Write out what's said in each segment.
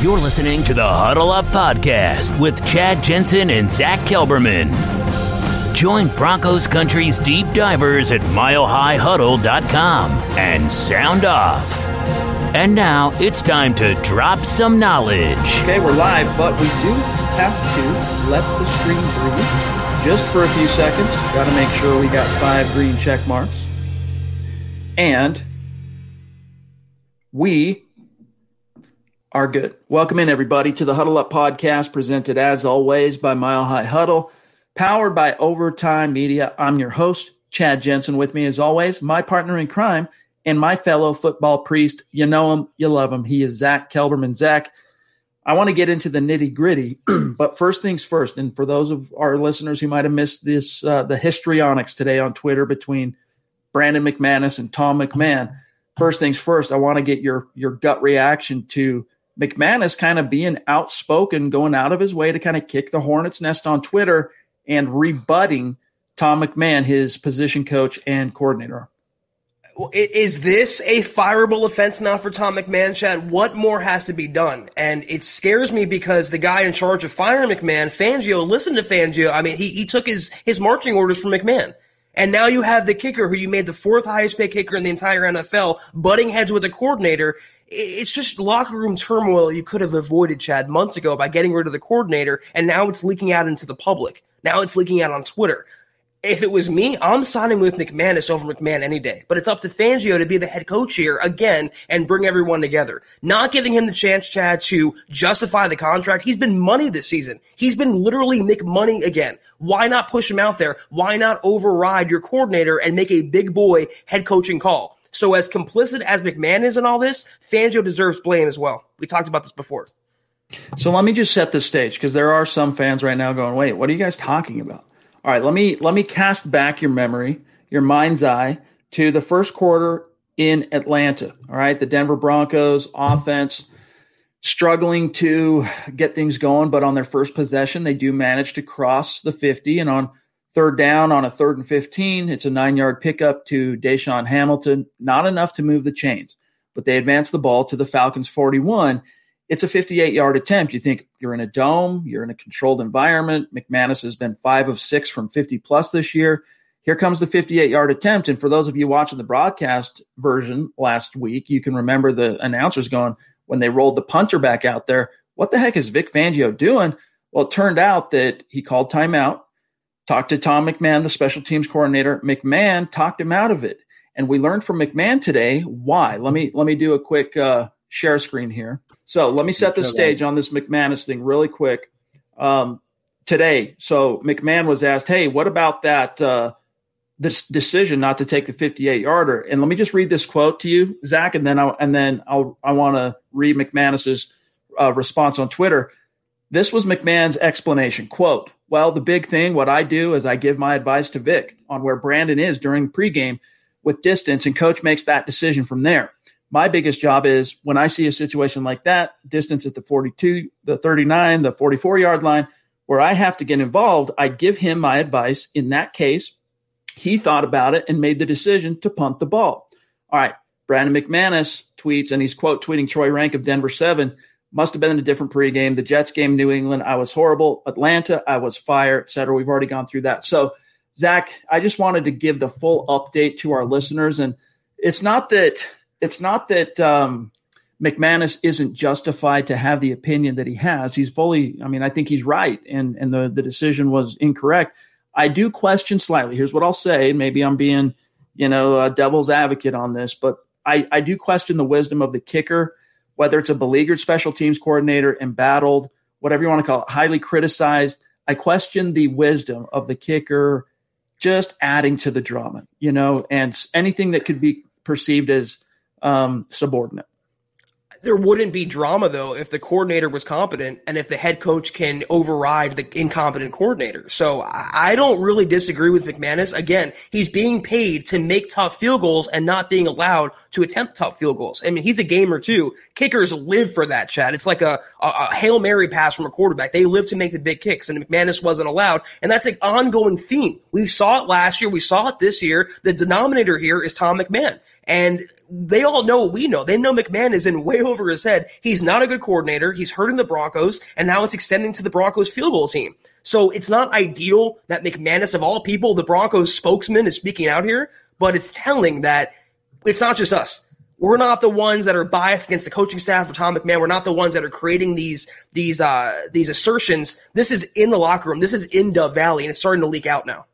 You're listening to the Huddle Up Podcast with Chad Jensen and Zach Kelberman. Join Broncos Country's deep divers at milehighhuddle.com and sound off. And now it's time to drop some knowledge. Okay, we're live, but we do have to let the screen breathe just for a few seconds. Got to make sure we got five green check marks. And we are good. Welcome in, everybody, to the Huddle Up podcast, presented as always by Mile High Huddle, powered by Overtime Media. I'm your host, Chad Jensen. With me, as always, my partner in crime and my fellow football priest. You know him, you love him. He is Zach Kelberman. Zach, I want to get into the nitty gritty, but first things first. And for those of our listeners who might have missed this, uh, the histrionics today on Twitter between Brandon McManus and Tom McMahon. First things first, I want to get your your gut reaction to McManus kind of being outspoken, going out of his way to kind of kick the hornet's nest on Twitter and rebutting Tom McMahon, his position coach and coordinator. Is this a fireable offense now for Tom McMahon, Chad? What more has to be done? And it scares me because the guy in charge of firing McMahon, Fangio, listened to Fangio. I mean, he, he took his, his marching orders from McMahon. And now you have the kicker who you made the fourth highest paid kicker in the entire NFL, butting heads with the coordinator it's just locker room turmoil you could have avoided, Chad, months ago by getting rid of the coordinator, and now it's leaking out into the public. Now it's leaking out on Twitter. If it was me, I'm signing with McManus over McMahon any day. But it's up to Fangio to be the head coach here again and bring everyone together. Not giving him the chance, Chad, to justify the contract. He's been money this season. He's been literally Nick Money again. Why not push him out there? Why not override your coordinator and make a big boy head coaching call? So, as complicit as McMahon is in all this, Fangio deserves blame as well. We talked about this before. So let me just set the stage because there are some fans right now going, "Wait, what are you guys talking about?" All right, let me let me cast back your memory, your mind's eye to the first quarter in Atlanta. All right, the Denver Broncos offense struggling to get things going, but on their first possession, they do manage to cross the 50 and on Third down on a third and 15. It's a nine yard pickup to DaeSean Hamilton. Not enough to move the chains, but they advance the ball to the Falcons 41. It's a 58 yard attempt. You think you're in a dome, you're in a controlled environment. McManus has been five of six from 50 plus this year. Here comes the 58 yard attempt. And for those of you watching the broadcast version last week, you can remember the announcers going, when they rolled the punter back out there, what the heck is Vic Fangio doing? Well, it turned out that he called timeout Talked to Tom McMahon, the special teams coordinator. McMahon talked him out of it. And we learned from McMahon today why. Let me let me do a quick uh, share screen here. So let me set the stage on this McManus thing really quick. Um, today, so McMahon was asked, "Hey, what about that uh, this decision not to take the 58 yarder?" And let me just read this quote to you, Zach, and then I and then I'll I want to read McManus's uh, response on Twitter. This was McMahon's explanation. Quote, well, the big thing, what I do is I give my advice to Vic on where Brandon is during pregame with distance, and coach makes that decision from there. My biggest job is when I see a situation like that, distance at the 42, the 39, the 44 yard line, where I have to get involved, I give him my advice. In that case, he thought about it and made the decision to punt the ball. All right. Brandon McManus tweets, and he's quote tweeting Troy Renck of Denver 7 must have been a different pregame. The Jets game, New England, I was horrible. Atlanta, I was fire, et cetera. We've already gone through that. So, Zach, I just wanted to give the full update to our listeners. And it's not that it's not that um, McManus isn't justified to have the opinion that he has. He's fully, I mean, I think he's right, and and the the decision was incorrect. I do question slightly. Here's what I'll say. Maybe I'm being, you know, a devil's advocate on this, but I, I do question the wisdom of the kicker, whether it's a beleaguered special teams coordinator, embattled, whatever you want to call it, highly criticized. I question the wisdom of the kicker just adding to the drama, you know, and anything that could be perceived as um, subordinate there wouldn't be drama though if the coordinator was competent and if the head coach can override the incompetent coordinator. So I don't really disagree with McManus. Again, he's being paid to make tough field goals and not being allowed to attempt tough field goals. I mean, he's a gamer too. Kickers live for that, Chad. It's like a, a, a Hail Mary pass from a quarterback. They live to make the big kicks and McManus wasn't allowed. And that's an ongoing theme. We saw it last year. We saw it this year. The denominator here is Tom McMahon. And they all know what we know. They know McMahon is in way over his head. He's not a good coordinator. He's hurting the Broncos, and now it's extending to the Broncos field goal team. So it's not ideal that McManus, of all people, the Broncos spokesman, is speaking out here, but it's telling that it's not just us. We're not the ones that are biased against the coaching staff of Tom McMahon. We're not the ones that are creating these these uh, these assertions. This is in the locker room. This is in Dove Valley, and it's starting to leak out now.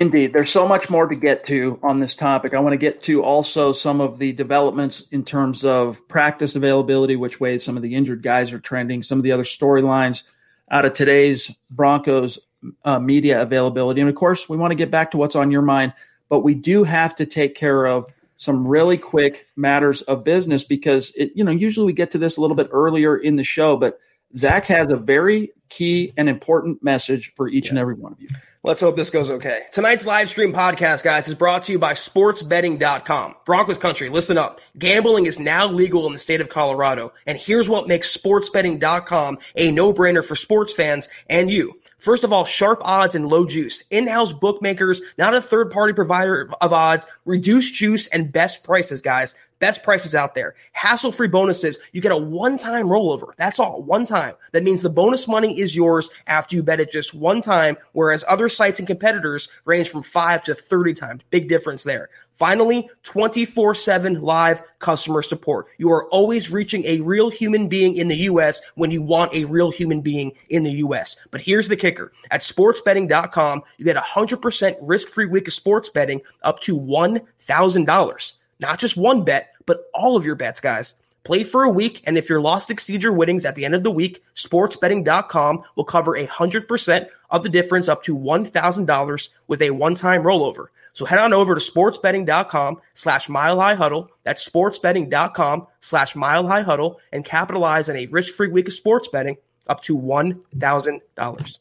Indeed, there's so much more to get to on this topic. I want to get to also some of the developments in terms of practice availability, which way some of the injured guys are trending, some of the other storylines out of today's Broncos uh, media availability. And of course, we want to get back to what's on your mind, but we do have to take care of some really quick matters of business because it, you know, usually we get to this a little bit earlier in the show, but Zach has a very key and important message for each yeah. and every one of you. Let's hope this goes okay. Tonight's live stream podcast, guys, is brought to you by sportsbetting.com. Broncos country, listen up. Gambling is now legal in the state of Colorado. And here's what makes sportsbetting.com a no-brainer for sports fans and you. First of all, sharp odds and low juice. In-house bookmakers, not a third-party provider of odds, reduced juice and best prices, guys. Best prices out there. Hassle free bonuses. You get a one time rollover. That's all. One time. That means the bonus money is yours after you bet it just one time, whereas other sites and competitors range from five to 30 times. Big difference there. Finally, 24 7 live customer support. You are always reaching a real human being in the U.S. when you want a real human being in the U.S. But here's the kicker at sportsbetting.com, you get a 100% risk free week of sports betting up to $1,000. Not just one bet, but all of your bets, guys. Play for a week, and if your loss exceeds your winnings at the end of the week, sportsbetting.com will cover 100% of the difference up to $1,000 with a one-time rollover. So head on over to sportsbetting.com slash mile high huddle. That's sportsbetting.com slash mile high huddle and capitalize on a risk-free week of sports betting up to $1,000.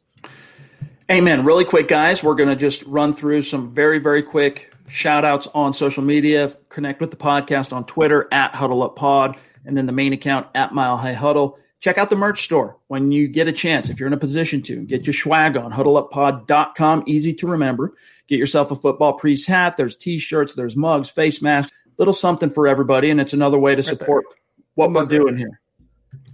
Amen. Really quick, guys. We're going to just run through some very, very quick shout outs on social media. Connect with the podcast on Twitter at Huddle Up Pod and then the main account at Mile High Huddle. Check out the merch store when you get a chance. If you're in a position to, get your swag on huddleuppod.com. Easy to remember. Get yourself a football priest hat. There's t-shirts, there's mugs, face masks, little something for everybody. And it's another way to support what we're doing here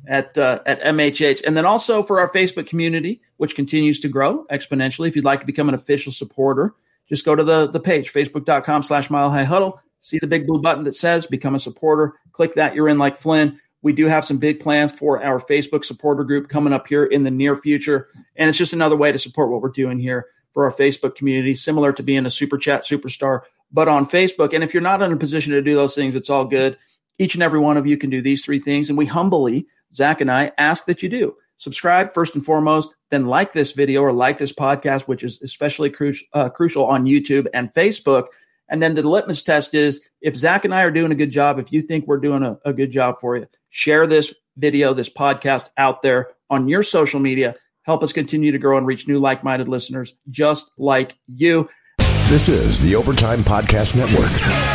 at uh, at MHH, and then also for our Facebook community, which continues to grow exponentially. If you'd like to become an official supporter, just go to the, the page, facebook.com slash mile high huddle. See the big blue button that says become a supporter. Click that. You're in like Flynn. We do have some big plans for our Facebook supporter group coming up here in the near future. And it's just another way to support what we're doing here for our Facebook community, similar to being a super chat superstar, but on Facebook. And if you're not in a position to do those things, it's all good. Each and every one of you can do these three things. And we humbly, Zach and I, ask that you do subscribe first and foremost, then like this video or like this podcast, which is especially cru- uh, crucial on YouTube and Facebook. And then the litmus test is if Zach and I are doing a good job, if you think we're doing a, a good job for you, share this video, this podcast out there on your social media. Help us continue to grow and reach new like minded listeners just like you. This is the Overtime Podcast Network.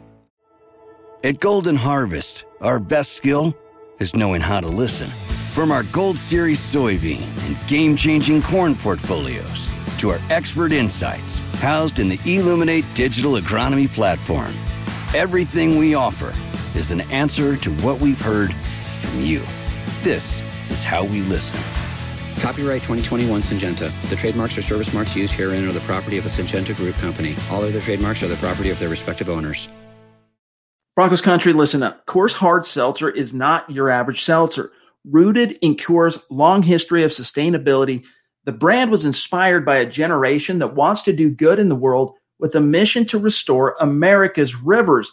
At Golden Harvest, our best skill is knowing how to listen. From our Gold Series soybean and game changing corn portfolios to our expert insights housed in the Illuminate digital agronomy platform, everything we offer is an answer to what we've heard from you. This is how we listen. Copyright 2021 Syngenta. The trademarks or service marks used herein are the property of a Syngenta Group Company. All other trademarks are the property of their respective owners. Broncos country, listen up. Coors Hard Seltzer is not your average seltzer. Rooted in Coors' long history of sustainability, the brand was inspired by a generation that wants to do good in the world with a mission to restore America's rivers.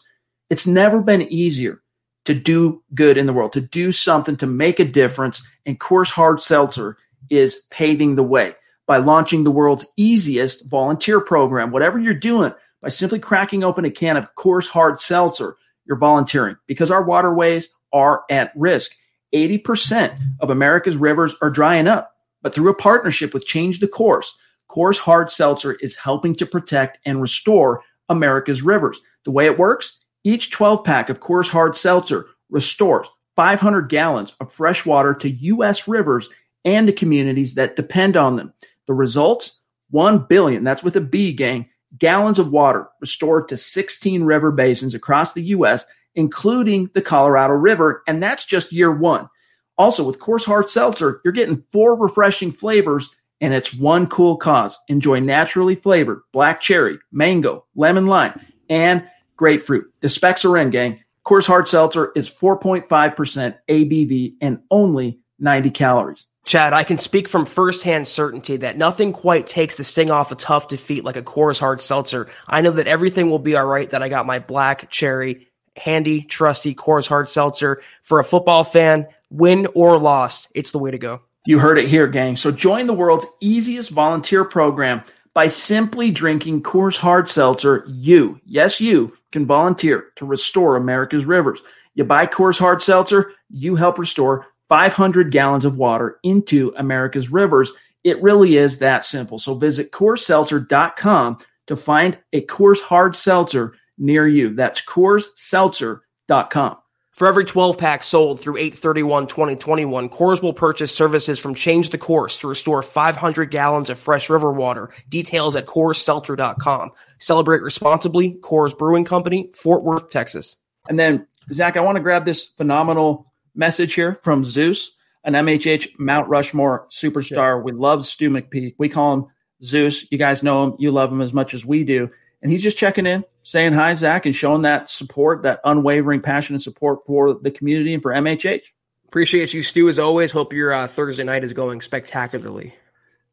It's never been easier to do good in the world, to do something to make a difference, and Coors Hard Seltzer is paving the way by launching the world's easiest volunteer program. Whatever you're doing, by simply cracking open a can of Coors Hard Seltzer, you're volunteering because our waterways are at risk. 80% of America's rivers are drying up, but through a partnership with Change the Course, Coors Hard Seltzer is helping to protect and restore America's rivers. The way it works, each 12 pack of Coors Hard Seltzer restores 500 gallons of fresh water to U.S. rivers and the communities that depend on them. The results 1 billion, that's with a B gang, gallons of water restored to 16 river basins across the U.S., including the Colorado River. And that's just year one. Also, with Coors Hard Seltzer, you're getting four refreshing flavors, and it's one cool cause. Enjoy naturally flavored black cherry, mango, lemon lime, and grapefruit. The specs are in, gang. Coors Hard Seltzer is 4.5% ABV and only 90 calories. Chad, I can speak from firsthand certainty that nothing quite takes the sting off a tough defeat like a Coors Hard Seltzer. I know that everything will be all right, that I got my black cherry, handy, trusty Coors Hard Seltzer. For a football fan, win or loss, it's the way to go. You heard it here, gang. So join the world's easiest volunteer program by simply drinking Coors Hard Seltzer. You, yes, you can volunteer to restore America's rivers. You buy Coors Hard Seltzer, you help restore 500 gallons of water into America's rivers. It really is that simple. So visit CoorsSeltzer.com to find a Coors Hard Seltzer near you. That's CoorsSeltzer.com. For every 12 pack sold through 831 2021, Coors will purchase services from Change the Course to restore 500 gallons of fresh river water. Details at CoorsSeltzer.com. Celebrate responsibly. Coors Brewing Company, Fort Worth, Texas. And then, Zach, I want to grab this phenomenal message here from Zeus, an MHH Mount Rushmore superstar. Yeah. We love Stu McPeak. We call him Zeus. You guys know him. You love him as much as we do. And he's just checking in, saying hi, Zach, and showing that support, that unwavering passion and support for the community and for MHH. Appreciate you, Stu, as always. Hope your uh, Thursday night is going spectacularly.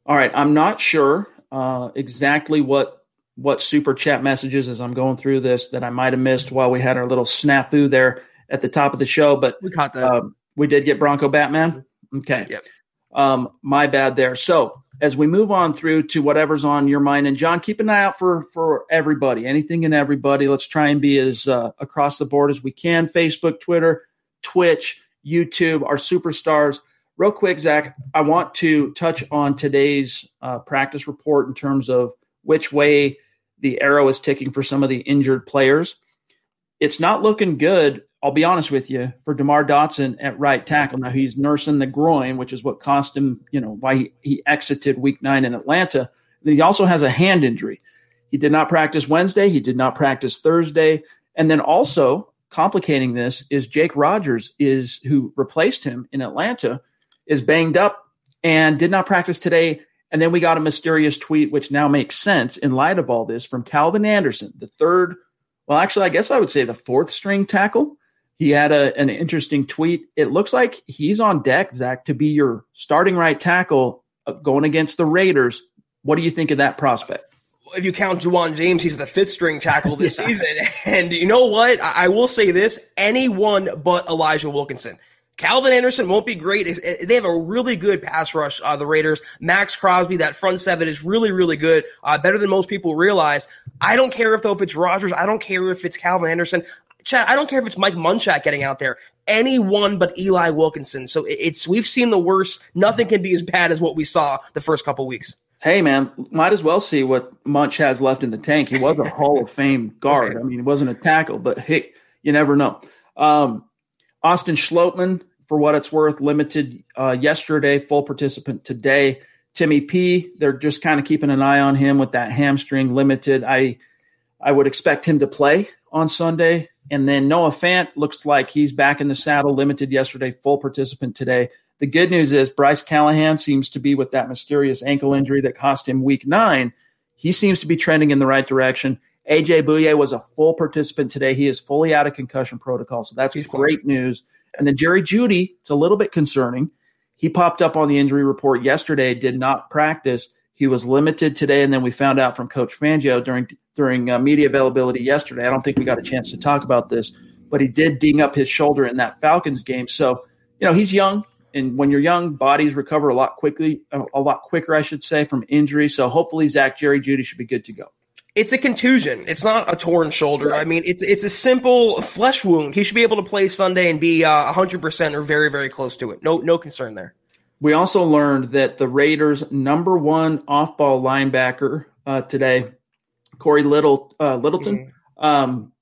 All right. I'm not sure uh, exactly what what super chat messages as I'm going through this that I might have missed while we had our little snafu there at the top of the show, but we caught that. Um, we did get Bronco Batman. Okay. Yep. Um, my bad there. So as we move on through to whatever's on your mind, and John, keep an eye out for for everybody, anything and everybody. Let's try and be as uh, across the board as we can. Facebook, Twitter, Twitch, YouTube, our superstars. Real quick, Zach, I want to touch on today's uh, practice report in terms of which way the arrow is ticking for some of the injured players. It's not looking good I'll be honest with you, for DeMar Dotson at right tackle. Now he's nursing the groin, which is what cost him, you know, why he, he exited week nine in Atlanta. Then he also has a hand injury. He did not practice Wednesday. He did not practice Thursday. And then also complicating this is Jake Rodgers is who replaced him in Atlanta is banged up and did not practice today. And then we got a mysterious tweet, which now makes sense in light of all this from Calvin Anderson, the third, well, actually, I guess I would say the fourth string tackle he had a, an interesting tweet. It looks like he's on deck, Zach, to be your starting right tackle uh, going against the Raiders. What do you think of that prospect? If you count Ja'Wuan James, he's the fifth string tackle this yeah. season. And you know what? I, I will say this anyone but Elijah Wilkinson. Calvin Anderson won't be great. They have a really good pass rush, uh, the Raiders. Maxx Crosby, that front seven is really, really good. Uh, better than most people realize. I don't care if though if it's Rodgers. I don't care if it's Calvin Anderson. Chad, I don't care if it's Mike Munchak getting out there. Anyone but Eli Wilkinson. So it's we've seen the worst. Nothing can be as bad as what we saw the first couple weeks. Hey man, might as well see what Munch has left in the tank. He was a Hall of Fame guard. I mean, it wasn't a tackle, but hey, you never know. Um, Austin Schlottmann, for what it's worth, limited uh, yesterday, full participant today. Timmy P, they're just kind of keeping an eye on him with that hamstring limited. I I would expect him to play on Sunday. And then Noah Fant looks like he's back in the saddle, limited yesterday, full participant today. The good news is Bryce Callahan seems to be with that mysterious ankle injury that cost him week nine. He seems to be trending in the right direction. AJ Bouye was a full participant today. He is fully out of concussion protocol. So that's great news. And then Jerry Jeudy, it's a little bit concerning. He popped up on the injury report yesterday, did not practice. He was limited today, and then we found out from Coach Fangio during during uh, media availability yesterday. I don't think we got a chance to talk about this, but he did ding up his shoulder in that Falcons game. So you know he's young, and when you're young, bodies recover a lot quickly, a lot quicker, I should say, from injury. So hopefully, Zach Jerry Jeudy should be good to go. It's a contusion. It's not a torn shoulder. I mean, it's it's a simple flesh wound. He should be able to play Sunday and be uh, hundred percent or very very close to it. No no concern there. We also learned that the Raiders' number one off-ball linebacker uh, today, Cory Little uh, Littleton, mm-hmm. um,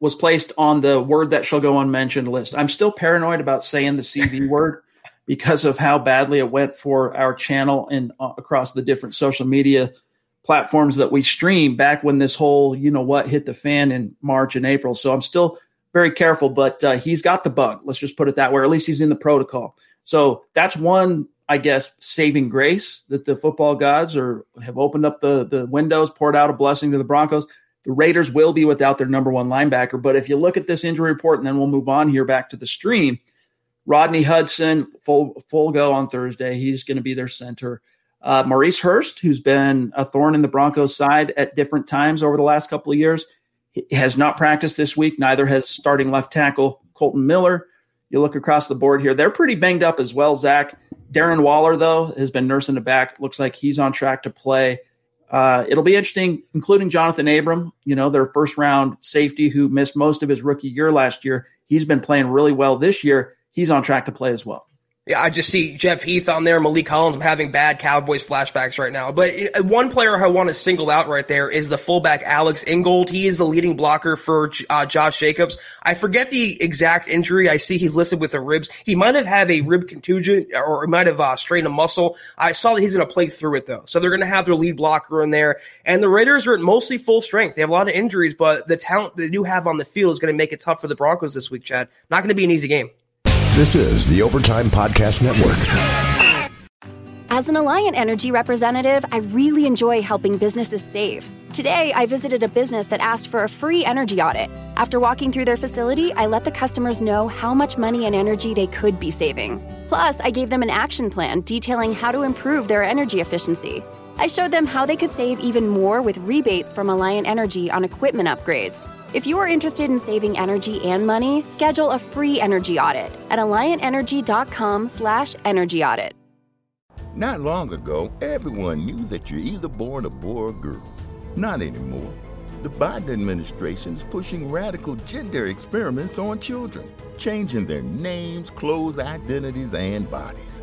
was placed on the word that shall go unmentioned list. I'm still paranoid about saying the CV word because of how badly it went for our channel and uh, across the different social media platforms that we stream back when this whole you know what hit the fan in March and April. So I'm still very careful, but uh, he's got the bug. Let's just put it that way. Or at least he's in the protocol. So that's one, I guess, saving grace that the football gods are have opened up the the windows, poured out a blessing to the Broncos. The Raiders will be without their number one linebacker. But if you look at this injury report, and then we'll move on here back to the stream, Rodney Hudson, full full go on Thursday. He's going to be their center. Uh, Maurice Hurst, who's been a thorn in the Broncos' side at different times over the last couple of years, has not practiced this week. Neither has starting left tackle Kolton Miller. You look across the board here; they're pretty banged up as well. Zach Darren Waller, though, has been nursing the back. Looks like he's on track to play. Uh, it'll be interesting, including Johnathan Abram. You know, their first round safety who missed most of his rookie year last year. He's been playing really well this year. He's on track to play as well. Yeah, I just see Jeff Heath on there, Maliek Collins. I'm having bad Cowboys flashbacks right now. But uh, one player I want to single out right there is the fullback Alec Ingold. He is the leading blocker for uh, Josh Jacobs. I forget the exact injury. I see he's listed with the ribs. He might have had a rib contusion or might have uh, strained a muscle. I saw that he's going to play through it though. So they're going to have their lead blocker in there. And the Raiders are at mostly full strength. They have a lot of injuries, but the talent they do have on the field is going to make it tough for the Broncos this week, Chad. Not going to be an easy game. This is the Overtime Podcast Network. As an Alliant Energy representative, I really enjoy helping businesses save. Today, I visited a business that asked for a free energy audit. After walking through their facility, I let the customers know how much money and energy they could be saving. Plus, I gave them an action plan detailing how to improve their energy efficiency. I showed them how they could save even more with rebates from Alliant Energy on equipment upgrades. If you are interested in saving energy and money, schedule a free energy audit at alliantenergy.com slash energy audit. Not long ago, everyone knew that you're either born a boy or girl. Not anymore. The Biden administration is pushing radical gender experiments on children, changing their names, clothes, identities, and bodies.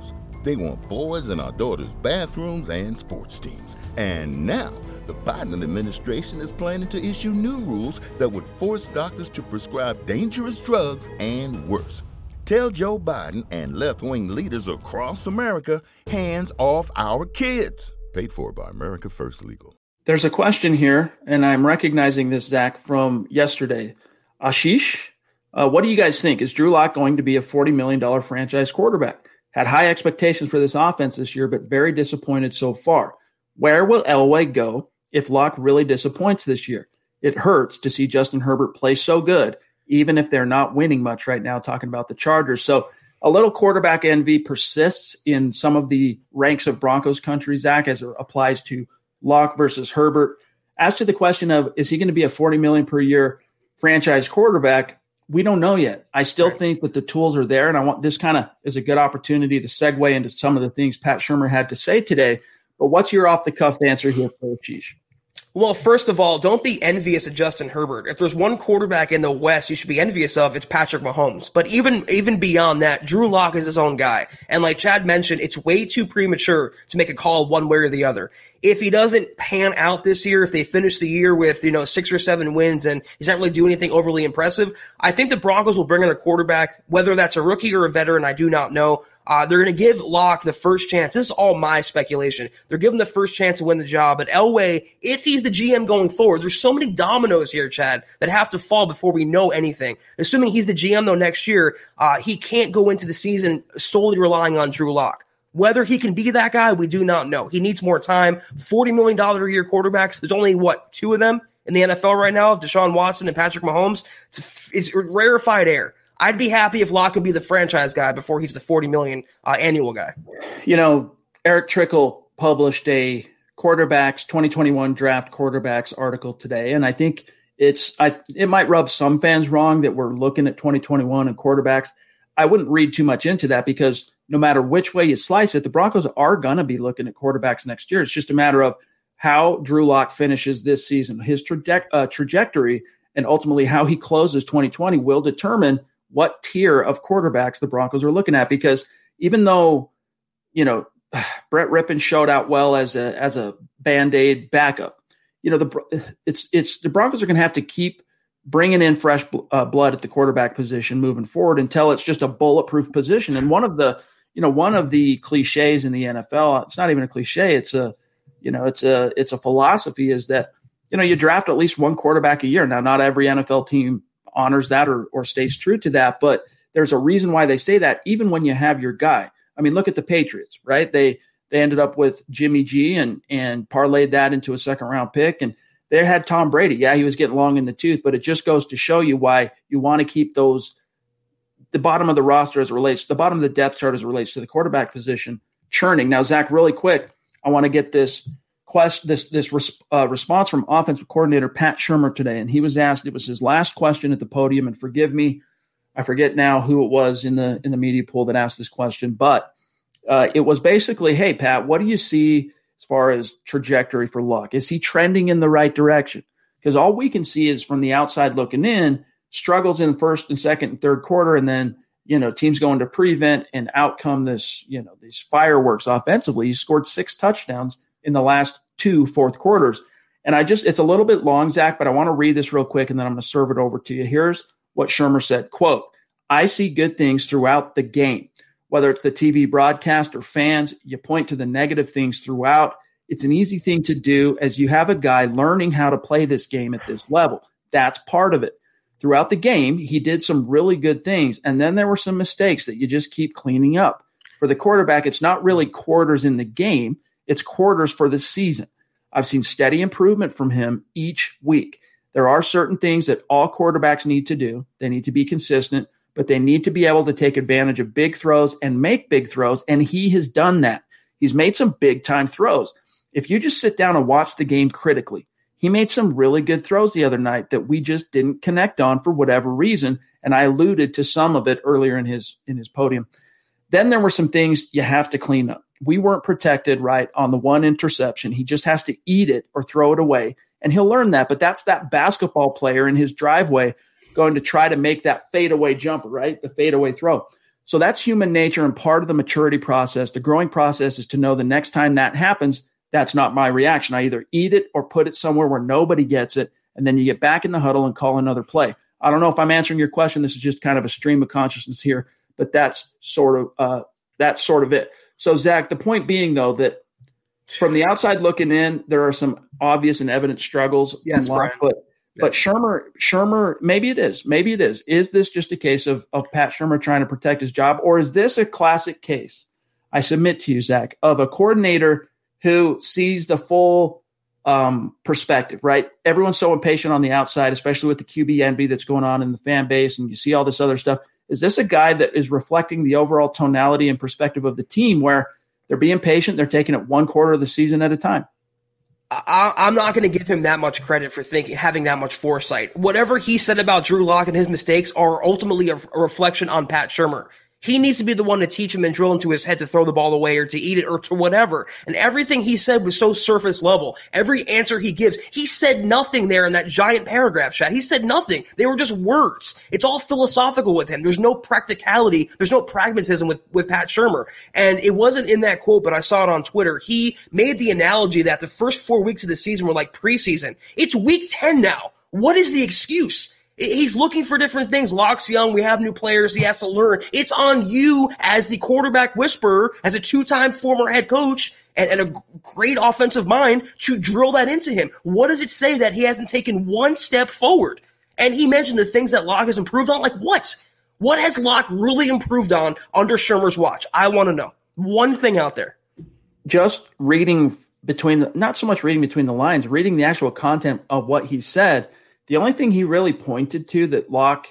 They want boys in our daughters' bathrooms and sports teams. And now, the Biden administration is planning to issue new rules that would force doctors to prescribe dangerous drugs and worse. Tell Joe Biden and left wing leaders across America hands off our kids. Paid for by America First Legal. There's a question here, and I'm recognizing this, Zach, from yesterday. Ashish, uh, what do you guys think? Is Drew Lock going to be a $40 million franchise quarterback? Had high expectations for this offense this year, but very disappointed so far. Where will Elway go if Lock really disappoints this year? It hurts to see Justin Herbert play so good, even if they're not winning much right now, talking about the Chargers. So a little quarterback envy persists in some of the ranks of Broncos country, Zach, as it applies to Lock versus Herbert. As to the question of is he going to be a 40 million per year franchise quarterback, we don't know yet. I still right. think that the tools are there, and I want this kind of is a good opportunity to segue into some of the things Pat Shurmur had to say today. But what's your off the cuff answer here, Coach Well, first of all, don't be envious of Justin Herbert. If there's one quarterback in the West you should be envious of, it's Patrick Mahomes. But even even beyond that, Drew Lock is his own guy. And like Chad mentioned, it's way too premature to make a call one way or the other. If he doesn't pan out this year, if they finish the year with, you know, six or seven wins and he's not really doing anything overly impressive, I think the Broncos will bring in a quarterback, whether that's a rookie or a veteran, I do not know. Uh, they're going to give Lock the first chance. This is all my speculation. They're giving the first chance to win the job. But Elway, if he's the GM going forward, there's so many dominoes here, Chad, that have to fall before we know anything. Assuming he's the GM though next year, uh, he can't go into the season solely relying on Drew Lock. Whether he can be that guy, we do not know. He needs more time. $40 million a year quarterbacks. There's only, what, two of them in the NFL right now? Deshaun Watson and Patrick Mahomes. It's, it's rarefied air. I'd be happy if Lock could be the franchise guy before he's the 40 million uh, annual guy. You know, Erick Trickel published a quarterbacks 2021 draft quarterbacks article today, and I think it's I it might rub some fans wrong that we're looking at 2021 and quarterbacks. I wouldn't read too much into that because no matter which way you slice it, the Broncos are going to be looking at quarterbacks next year. It's just a matter of how Drew Lock finishes this season, his traje- uh, trajectory, and ultimately how he closes 2020 will determine what tier of quarterbacks the Broncos are looking at. Because even though, you know, Brett Rypien showed out well as a as a band aid backup, you know, the it's it's the Broncos are going to have to keep bringing in fresh uh, blood at the quarterback position moving forward until it's just a bulletproof position. And one of the you know one of the cliches in the NFL, it's not even a cliche. It's a you know it's a it's a philosophy is that you know you draft at least one quarterback a year. Now, not every NFL team honors that or, or stays true to that. But there's a reason why they say that, even when you have your guy. I mean, look at the Patriots, right? They they ended up with Jimmy G and and parlayed that into a second round pick, and they had Tom Brady. Yeah, he was getting long in the tooth, but it just goes to show you why you want to keep those the bottom of the roster as it relates, the bottom of the depth chart as it relates to the quarterback position churning. Now, Zach, really quick, I want to get this quest this this res, uh, response from offensive coordinator Pat Shurmur today, and he was asked. It was his last question at the podium, and forgive me, I forget now who it was in the in the media pool that asked this question, but uh, it was basically, "Hey Pat, what do you see as far as trajectory for Lock? Is he trending in the right direction?" Because all we can see is from the outside looking in, struggles in first and second and third quarter, and then you know teams going to prevent and outcome this you know these fireworks offensively. He scored six touchdowns in the last two fourth quarters. And I just, it's a little bit long, Zach, but I want to read this real quick and then I'm going to serve it over to you. Here's what Shurmur said quote, I see good things throughout the game, whether it's the TV broadcast or fans, you point to the negative things throughout. It's an easy thing to do as you have a guy learning how to play this game at this level. That's part of it. Throughout the game, he did some really good things. And then there were some mistakes that you just keep cleaning up. For the quarterback, it's not really quarters in the game it's quarters for the season. I've seen steady improvement from him each week. There are certain things that all quarterbacks need to do. They need to be consistent, but they need to be able to take advantage of big throws and make big throws. And he has done that. He's made some big time throws. If you just sit down and watch the game critically, he made some really good throws the other night that we just didn't connect on for whatever reason. And I alluded to some of it earlier in his in his podium. Then there were some things you have to clean up we weren't protected right on the one interception. He just has to eat it or throw it away. And he'll learn that. But that's that basketball player in his driveway going to try to make that fadeaway jumper, right? The fadeaway throw. So that's human nature and part of the maturity process. The growing process is to know the next time that happens, that's not my reaction. I either eat it or put it somewhere where nobody gets it. And then you get back in the huddle and call another play. I don't know if I'm answering your question. This is just kind of a stream of consciousness here, but that's sort of uh, that's sort of it. So, Zach, the point being, though, that from the outside looking in, there are some obvious and evident struggles. Yes, Brian. But Shurmur, Shurmur, maybe it is. Maybe it is. Is this just a case of, of Pat Shurmur trying to protect his job, or is this a classic case? I submit to you, Zach, of a coordinator who sees the full um, perspective, right? Everyone's so impatient on the outside, especially with the QB envy that's going on in the fan base, and you see all this other stuff. Is this a guy that is reflecting the overall tonality and perspective of the team where they're being patient, they're taking it one quarter of the season at a time? I, am not going to give him that much credit for thinking having that much foresight. Whatever he said about Drew Lock and his mistakes are ultimately a, a reflection on Pat Shurmur. He needs to be the one to teach him and drill into his head to throw the ball away or to eat it or to whatever. And everything he said was so surface level. Every answer he gives, he said nothing there in that giant paragraph Chad. He said nothing. They were just words. It's all philosophical with him. There's no practicality. There's no pragmatism with, with Pat Shurmur. And it wasn't in that quote, but I saw it on Twitter. He made the analogy that the first four weeks of the season were like preseason. It's week 10 now. What is the excuse? He's looking for different things. Lock's young. We have new players. He has to learn. It's on you as the quarterback whisperer, as a two-time former head coach and, and, a great offensive mind to drill that into him. What does it say that he hasn't taken one step forward? And he mentioned the things that Lock has improved on. Like what? What has Lock really improved on under Shurmur's watch? I want to know. One thing out there. Just reading between the, not so much reading between the lines, reading the actual content of what he said – the only thing he really pointed to that Lock,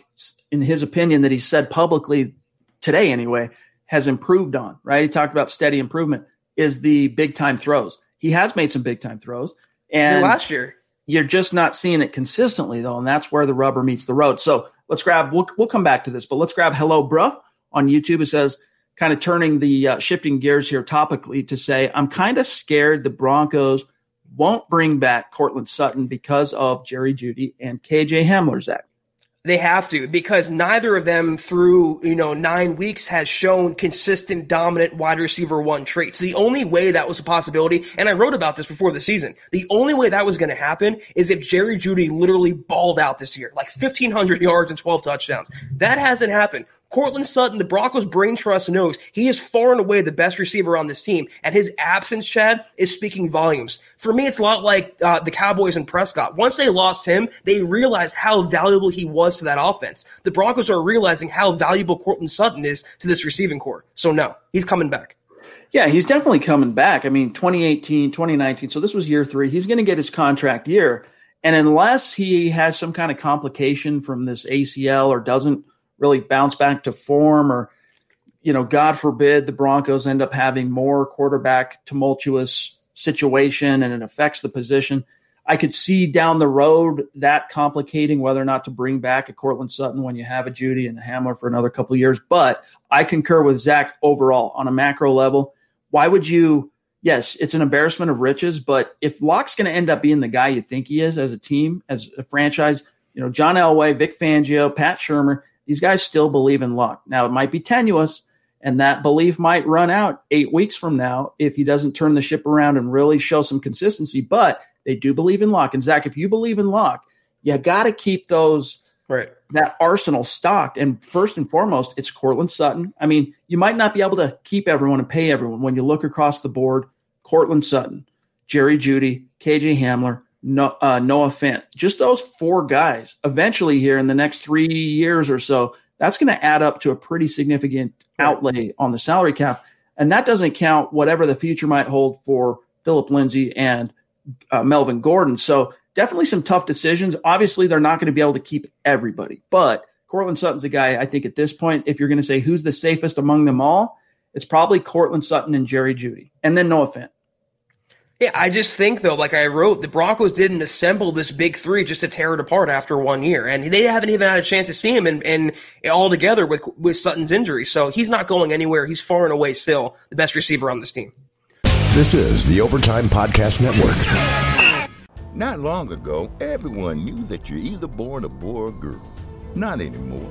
in his opinion, that he said publicly today anyway, has improved on, right? He talked about steady improvement is the big time throws. He has made some big time throws. And last year. You're just not seeing it consistently though, and that's where the rubber meets the road. So let's grab we'll, we'll come back to this, but let's grab Hello Bruh on YouTube. It says, kind of turning the uh, shifting gears here topically to say, I'm kind of scared the Broncos – won't bring back Courtland Sutton because of Jerry Jeudy and KJ Hamler, Zach. They have to because neither of them through, you know, nine weeks has shown consistent dominant wide receiver one traits. The only way that was a possibility, and I wrote about this before the season, the only way that was going to happen is if Jerry Jeudy literally balled out this year, like 1500 yards and 12 touchdowns. That hasn't happened. Courtland Sutton, the Broncos brain trust knows he is far and away the best receiver on this team, and his absence, Chad, is speaking volumes. For me, it's a lot like uh, the Cowboys and Prescott. Once they lost him, they realized how valuable he was to that offense. The Broncos are realizing how valuable Courtland Sutton is to this receiving corps. So no, he's coming back. Yeah, he's definitely coming back. I mean, 2018, 2019. So this was year three. He's going to get his contract year. And unless he has some kind of complication from this ACL or doesn't really bounce back to form or you know god forbid the broncos end up having more quarterback tumultuous situation and it affects the position. I could see down the road that complicating whether or not to bring back a Courtland Sutton when you have a jeudy and a Hamler for another couple years but i concur with zach overall on a macro level. Why would you yes it's an embarrassment of riches but if lock's going to end up being the guy you think he is as a team as a franchise you know john elway vic fangio pat shurmur these guys still believe in Lock. Now, it might be tenuous, and that belief might run out eight weeks from now if he doesn't turn the ship around and really show some consistency. But they do believe in Lock. And Zach, if you believe in Lock, you got to keep those right that arsenal stocked. And first and foremost, it's Courtland Sutton. I mean, you might not be able to keep everyone and pay everyone when you look across the board. Courtland Sutton, Jerry Jeudy, KJ Hamler, no, uh, Noah Fant. Just those four guys eventually here in the next three years or so, that's going to add up to a pretty significant outlay on the salary cap. And that doesn't count whatever the future might hold for Phillip Lindsay and uh, Melvin Gordon. So definitely some tough decisions. Obviously, they're not going to be able to keep everybody, but Courtland Sutton's a guy I think at this point, if you're going to say who's the safest among them all, it's probably Courtland Sutton and Jerry Jeudy, and then Noah Fant. Yeah, I just think though, like I wrote, the Broncos didn't assemble this big three just to tear it apart after one year, and they haven't even had a chance to see him and and all together with with Sutton's injury. So he's not going anywhere. He's far and away still the best receiver on this team. This is the Overtime Podcast Network. Not long ago, everyone knew that you're either born a boy or girl. Not anymore.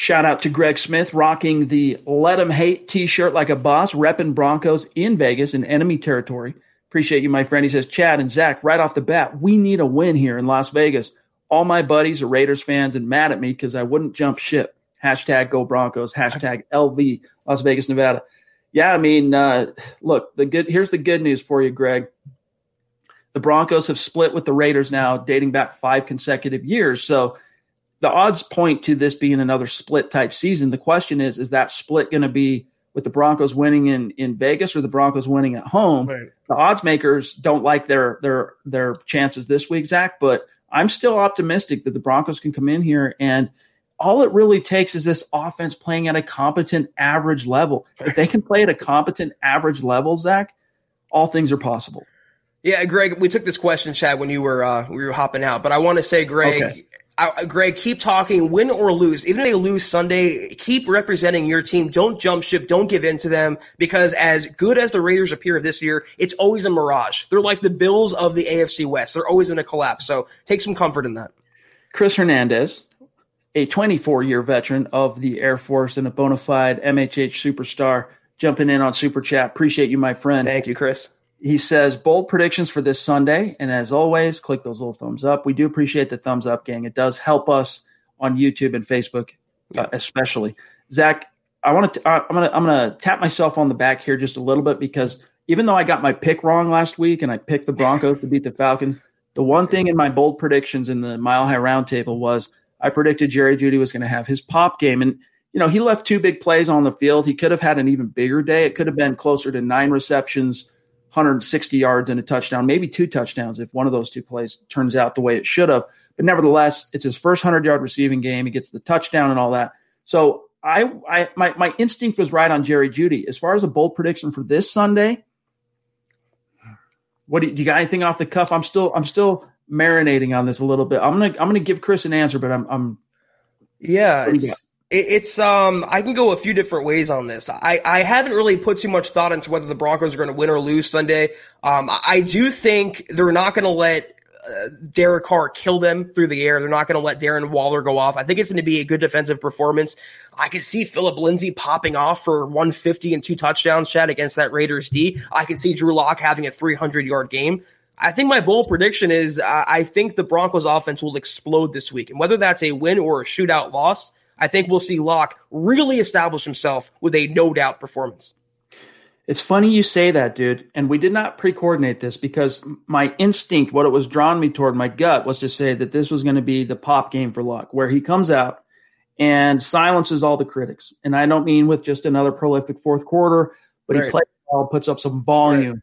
Shout out to Greg Smith rocking the Let 'em Hate t shirt like a boss, repping Broncos in Vegas in enemy territory. Appreciate you, my friend. He says, Chad and Zach, right off the bat, we need a win here in Las Vegas. All my buddies are Raiders fans and mad at me because I wouldn't jump ship. Hashtag go Broncos, hashtag LV, Las Vegas, Nevada. Yeah, I mean, uh, look, the good here's the good news for you, Greg. The Broncos have split with the Raiders now, dating back five consecutive years. So the odds point to this being another split type season. The question is, is that split going to be with the Broncos winning in, in Vegas or the Broncos winning at home? Right. The odds makers don't like their their their chances this week, Zach, but I'm still optimistic that the Broncos can come in here and all it really takes is this offense playing at a competent average level. If they can play at a competent average level, Zach, all things are possible. Yeah, Greg, we took this question, Chad, when you were uh, we were hopping out, but I want to say, Greg, okay. I, Greg, keep talking, win or lose. Even if they lose Sunday, keep representing your team. Don't jump ship. Don't give in to them because as good as the Raiders appear this year, it's always a mirage. They're like the Bills of the AFC West. They're always going to collapse. So take some comfort in that. Chris Hernandez, a 24 year veteran of the Air Force and a bona fide MHH superstar, jumping in on Super Chat. Appreciate you, my friend. Thank you, Chris. He says bold predictions for this Sunday. And as always, click those little thumbs up. We do appreciate the thumbs up, gang. It does help us on YouTube and Facebook, uh, especially. Zach, I want to. Uh, I'm gonna. I'm gonna tap myself on the back here just a little bit because even though I got my pick wrong last week and I picked the Broncos to beat the Falcons, the one thing in my bold predictions in the Mile High Roundtable was I predicted Jerry Jeudy was going to have his pop game, and you know he left two big plays on the field. He could have had an even bigger day. It could have been closer to nine receptions 160 yards and a touchdown, maybe two touchdowns if one of those two plays turns out the way it should have. But nevertheless, it's his first 100 yard receiving game. He gets the touchdown and all that. So I, I my, my instinct was right on Jerry Jeudy. As far as a bold prediction for this Sunday, what do you, do you got anything off the cuff? I'm still I'm still marinating on this a little bit. I'm gonna I'm gonna give Chris an answer, but I'm I'm yeah. It's um I can go a few different ways on this. I, I haven't really put too much thought into whether the Broncos are going to win or lose Sunday. Um I do think they're not going to let uh, Derek Carr kill them through the air. They're not going to let Darren Waller go off. I think it's going to be a good defensive performance. I can see Phillip Lindsay popping off for 150 and two touchdowns, Chad, against that Raiders D. I can see Drew Lock having a 300 yard game. I think my bold prediction is uh, I think the Broncos offense will explode this week. And whether that's a win or a shootout loss, I think we'll see Lock really establish himself with a no doubt performance. It's funny you say that, dude. And we did not pre coordinate this because my instinct, what it was drawn me toward, my gut was to say that this was going to be the pop game for Lock, where he comes out and silences all the critics. And I don't mean with just another prolific fourth quarter, but right. he plays well, puts up some volume. Right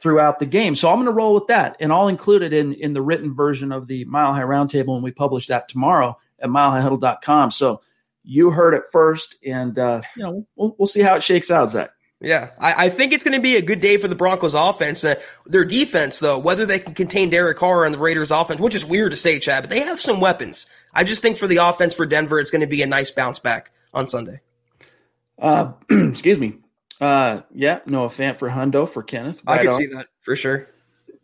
throughout the game. So I'm going to roll with that, and I'll include it in in the written version of the Mile High Roundtable, and we publish that tomorrow at milehighhuddle.com. So you heard it first, and uh, you know we'll, we'll see how it shakes out, Zach. Yeah, I, I think it's going to be a good day for the Broncos offense. Uh, their defense, though, whether they can contain Derek Carr and the Raiders offense, which is weird to say, Chad, but they have some weapons. I just think for the offense for Denver, it's going to be a nice bounce back on Sunday. Uh, excuse me. Uh, yeah, Noah Fant for Hundo for Kenneth. Right I can on. see that for sure.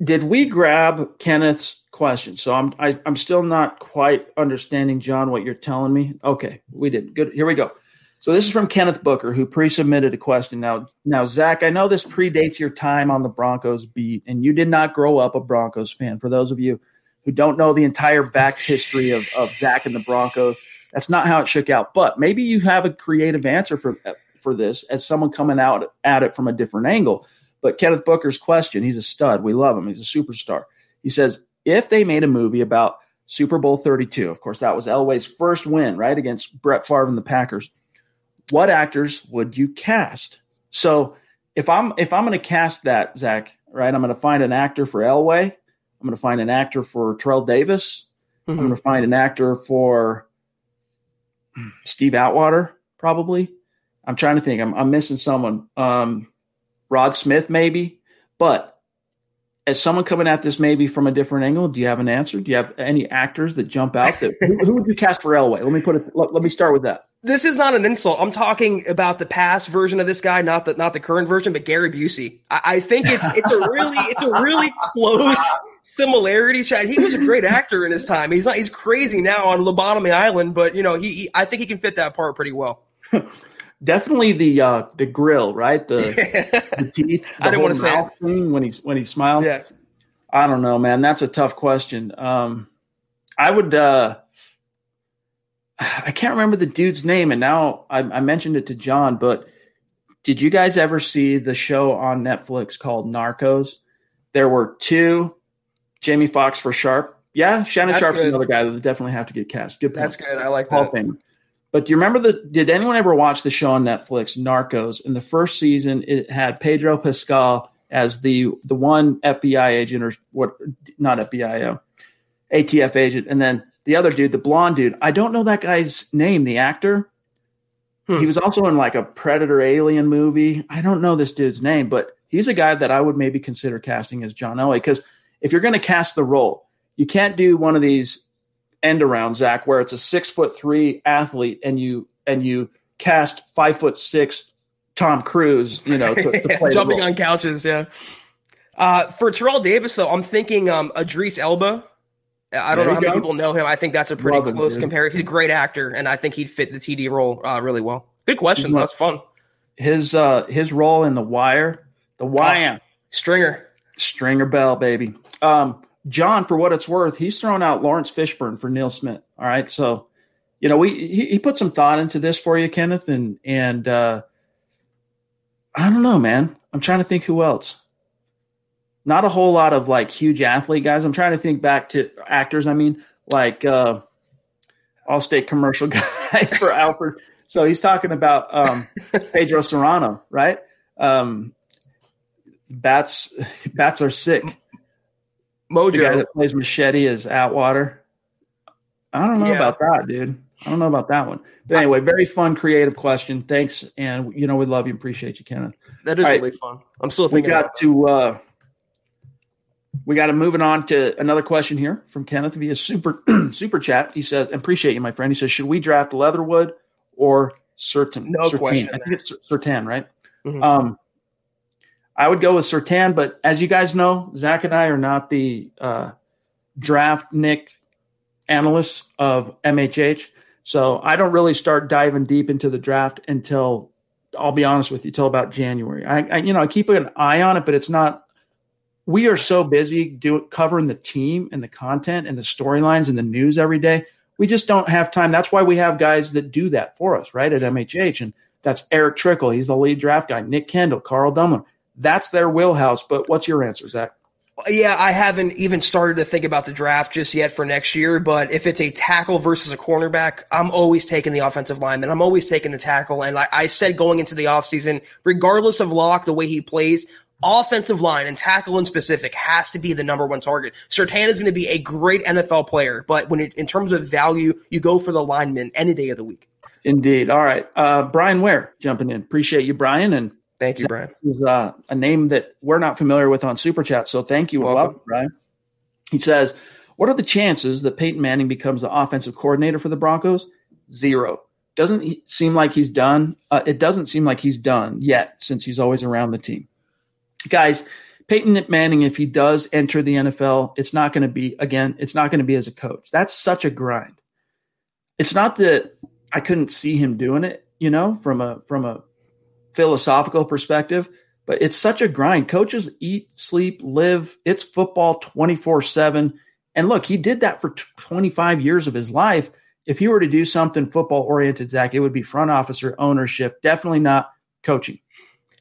Did we grab Kenneth's question? So I'm I, am i am still not quite understanding, John, what you're telling me. Okay, we did. Good. Here we go. So this is from Kenneth Booker, who pre-submitted a question. Now, now, Zach, I know this predates your time on the Broncos beat, and you did not grow up a Broncos fan. For those of you who don't know the entire back history of, of Zach and the Broncos. That's not how it shook out. But maybe you have a creative answer for for this as someone coming out at it from a different angle. But Kenneth Booker's question, he's a stud. We love him. He's a superstar. He says, if they made a movie about Super Bowl 32, of course, that was Elway's first win, right, against Brett Favre and the Packers, what actors would you cast? So if I'm if I'm going to cast that, Zach, right, I'm going to find an actor for Elway. I'm going to find an actor for Terrell Davis. Mm-hmm. I'm going to find an actor for Steve Atwater, probably. I'm trying to think. I'm, I'm missing someone. Um, Rod Smith, maybe. But as someone coming at this maybe from a different angle, do you have an answer? Do you have any actors that jump out? That who, who would you cast for Elway? Let me put it. Let, let me start with that this is not an insult. I'm talking about the past version of this guy, not the not the current version, but Gary Busey. I, I think it's it's a really it's a really close similarity. Chad, he was a great actor in his time. He's not he's crazy now on Lobotomy Island, but you know he, he I think he can fit that part pretty well. Definitely the uh, the grill, right? The, the teeth. The I didn't want to say when he when he smiles. Yeah. I don't know, man. That's a tough question. Um, I would. Uh, I can't remember the dude's name, and now I, I, mentioned it to John. But did you guys ever see the show on Netflix called Narcos? There were two, Jamie Foxx for Sharpe. Yeah, Shannon That's Sharpe's good. another guy that would definitely have to get cast. Good. Point. That's good. I like Hall that. Fame. But do you remember the? Did anyone ever watch the show on Netflix, Narcos? In the first season, it had Pedro Pascal as the the one FBI agent or what? Not FBI, ATF agent, and then the other dude, the blonde dude, I don't know that guy's name, the actor. Hmm. He was also in like a Predator Alien movie. I don't know this dude's name, but he's a guy that I would maybe consider casting as John Elway. Because if you're going to cast the role, you can't do one of these end around, Zach, where it's a six foot three athlete and you and you cast five foot six Tom Cruise, you know, to, to play jumping on couches. Yeah. Uh, for Terrell Davis, though, I'm thinking um, Idris Elba I don't know how many people know him. I think that's a pretty Love close comparison. He's a great actor, and I think he'd fit the TD role uh, really well. Good question. That's fun. His uh, his role in The Wire, The Wire, oh, Stringer, Stringer Bell, baby. Um, John, for what it's worth, he's thrown out Laurence Fishburne for Neil Smith. All right, so you know we he, he put some thought into this for you, Kenneth, and and uh, I don't know, man. I'm trying to think who else not a whole lot of like huge athlete guys. I'm trying to think back to actors. I mean, like uh, Allstate commercial guy for Alfred. So he's talking about um, Pedro Serrano, right? Um, bats, bats are sick. Mojo the guy that plays Machete is Atwater. I don't know yeah. about that, dude. I don't know about that one. But anyway, very fun, creative question. Thanks, and you know we love you, appreciate you, Kenneth. That is really fun. I'm still thinking. We got to. Uh, we got to moving on to another question here from Kenneth via super super chat. He says, "Appreciate you, my friend." He says, "Should we draft Leatherwood or Certain? No Surtain. question. I think it's Surtain, right? Mm-hmm. Um, I would go with Surtain, but as you guys know, Zach and I are not the uh, draft Nick analysts of MHH, so I don't really start diving deep into the draft until I'll be honest with you, till about January. I, I you know I keep an eye on it, but it's not we are so busy doing covering the team and the content and the storylines and the news every day. We just don't have time. That's why we have guys that do that for us, right? At MHH. And that's Erick Trickel. He's the lead draft guy. Nick Kendall, Carl Dumlin. That's their wheelhouse. But what's your answer, Zach? Yeah, I haven't even started to think about the draft just yet for next year. But if it's a tackle versus a cornerback, I'm always taking the offensive lineman. I'm always taking the tackle. And like I said going into the offseason, regardless of Lock, the way he plays, offensive line and tackle in specific has to be the number one target. Surtain is going to be a great NFL player, but when it, in terms of value, you go for the lineman any day of the week. Indeed. All right. Uh, Brian Ware jumping in. Appreciate you, Brian. And thank you, Brian. Is uh, a name that we're not familiar with on Super Chat. So thank you. Welcome. Brian. He says, What are the chances that Peyton Manning becomes the offensive coordinator for the Broncos? Zero. Doesn't seem like he's done. Uh, it doesn't seem like he's done yet since he's always around the team guys, Peyton Manning, if he does enter the NFL, it's not going to be, again, it's not going to be as a coach. That's such a grind. It's not that I couldn't see him doing it, you know, from a, from a philosophical perspective, but it's such a grind. Coaches eat, sleep, live. It's football 24 seven. And And look, he did that for 25 years of his life. If he were to do something football oriented, Zach, it would be front officer ownership, definitely not coaching.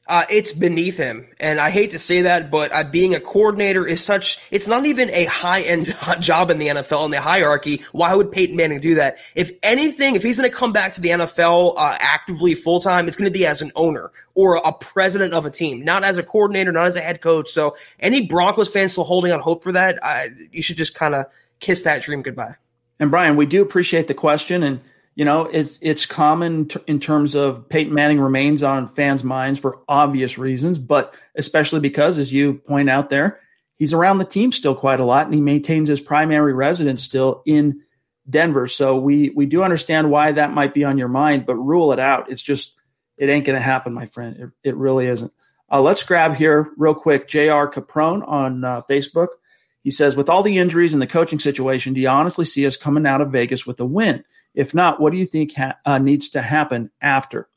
Uh, it's beneath him. And I hate to say that, but uh, being a coordinator is such, it's not even a high end job in the NFL in the hierarchy. Why would Peyton Manning do that? If anything, if he's going to come back to the NFL uh, actively full time, it's going to be as an owner or a president of a team, not as a coordinator, not as a head coach. So any Broncos fans still holding on hope for that, you should just kind of kiss that dream goodbye. And Brian, we do appreciate the question. And you know, it's it's common t- in terms of Peyton Manning remains on fans' minds for obvious reasons, but especially because, as you point out there, he's around the team still quite a lot, and he maintains his primary residence still in Denver. So we we do understand why that might be on your mind, but rule it out. It's just it ain't going to happen, my friend. It, it really isn't. Uh, let's grab here real quick. Jr. Caprone on uh, Facebook. He says, with all the injuries and the coaching situation, do you honestly see us coming out of Vegas with a win? If not, what do you think ha- uh, needs to happen after?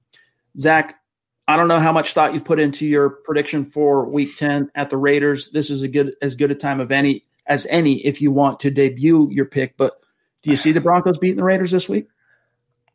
Zach, I don't know how much thought you've put into your prediction for Week Ten at the Raiders. This is a good as good a time of any as any if you want to debut your pick. But do you see the Broncos beating the Raiders this week?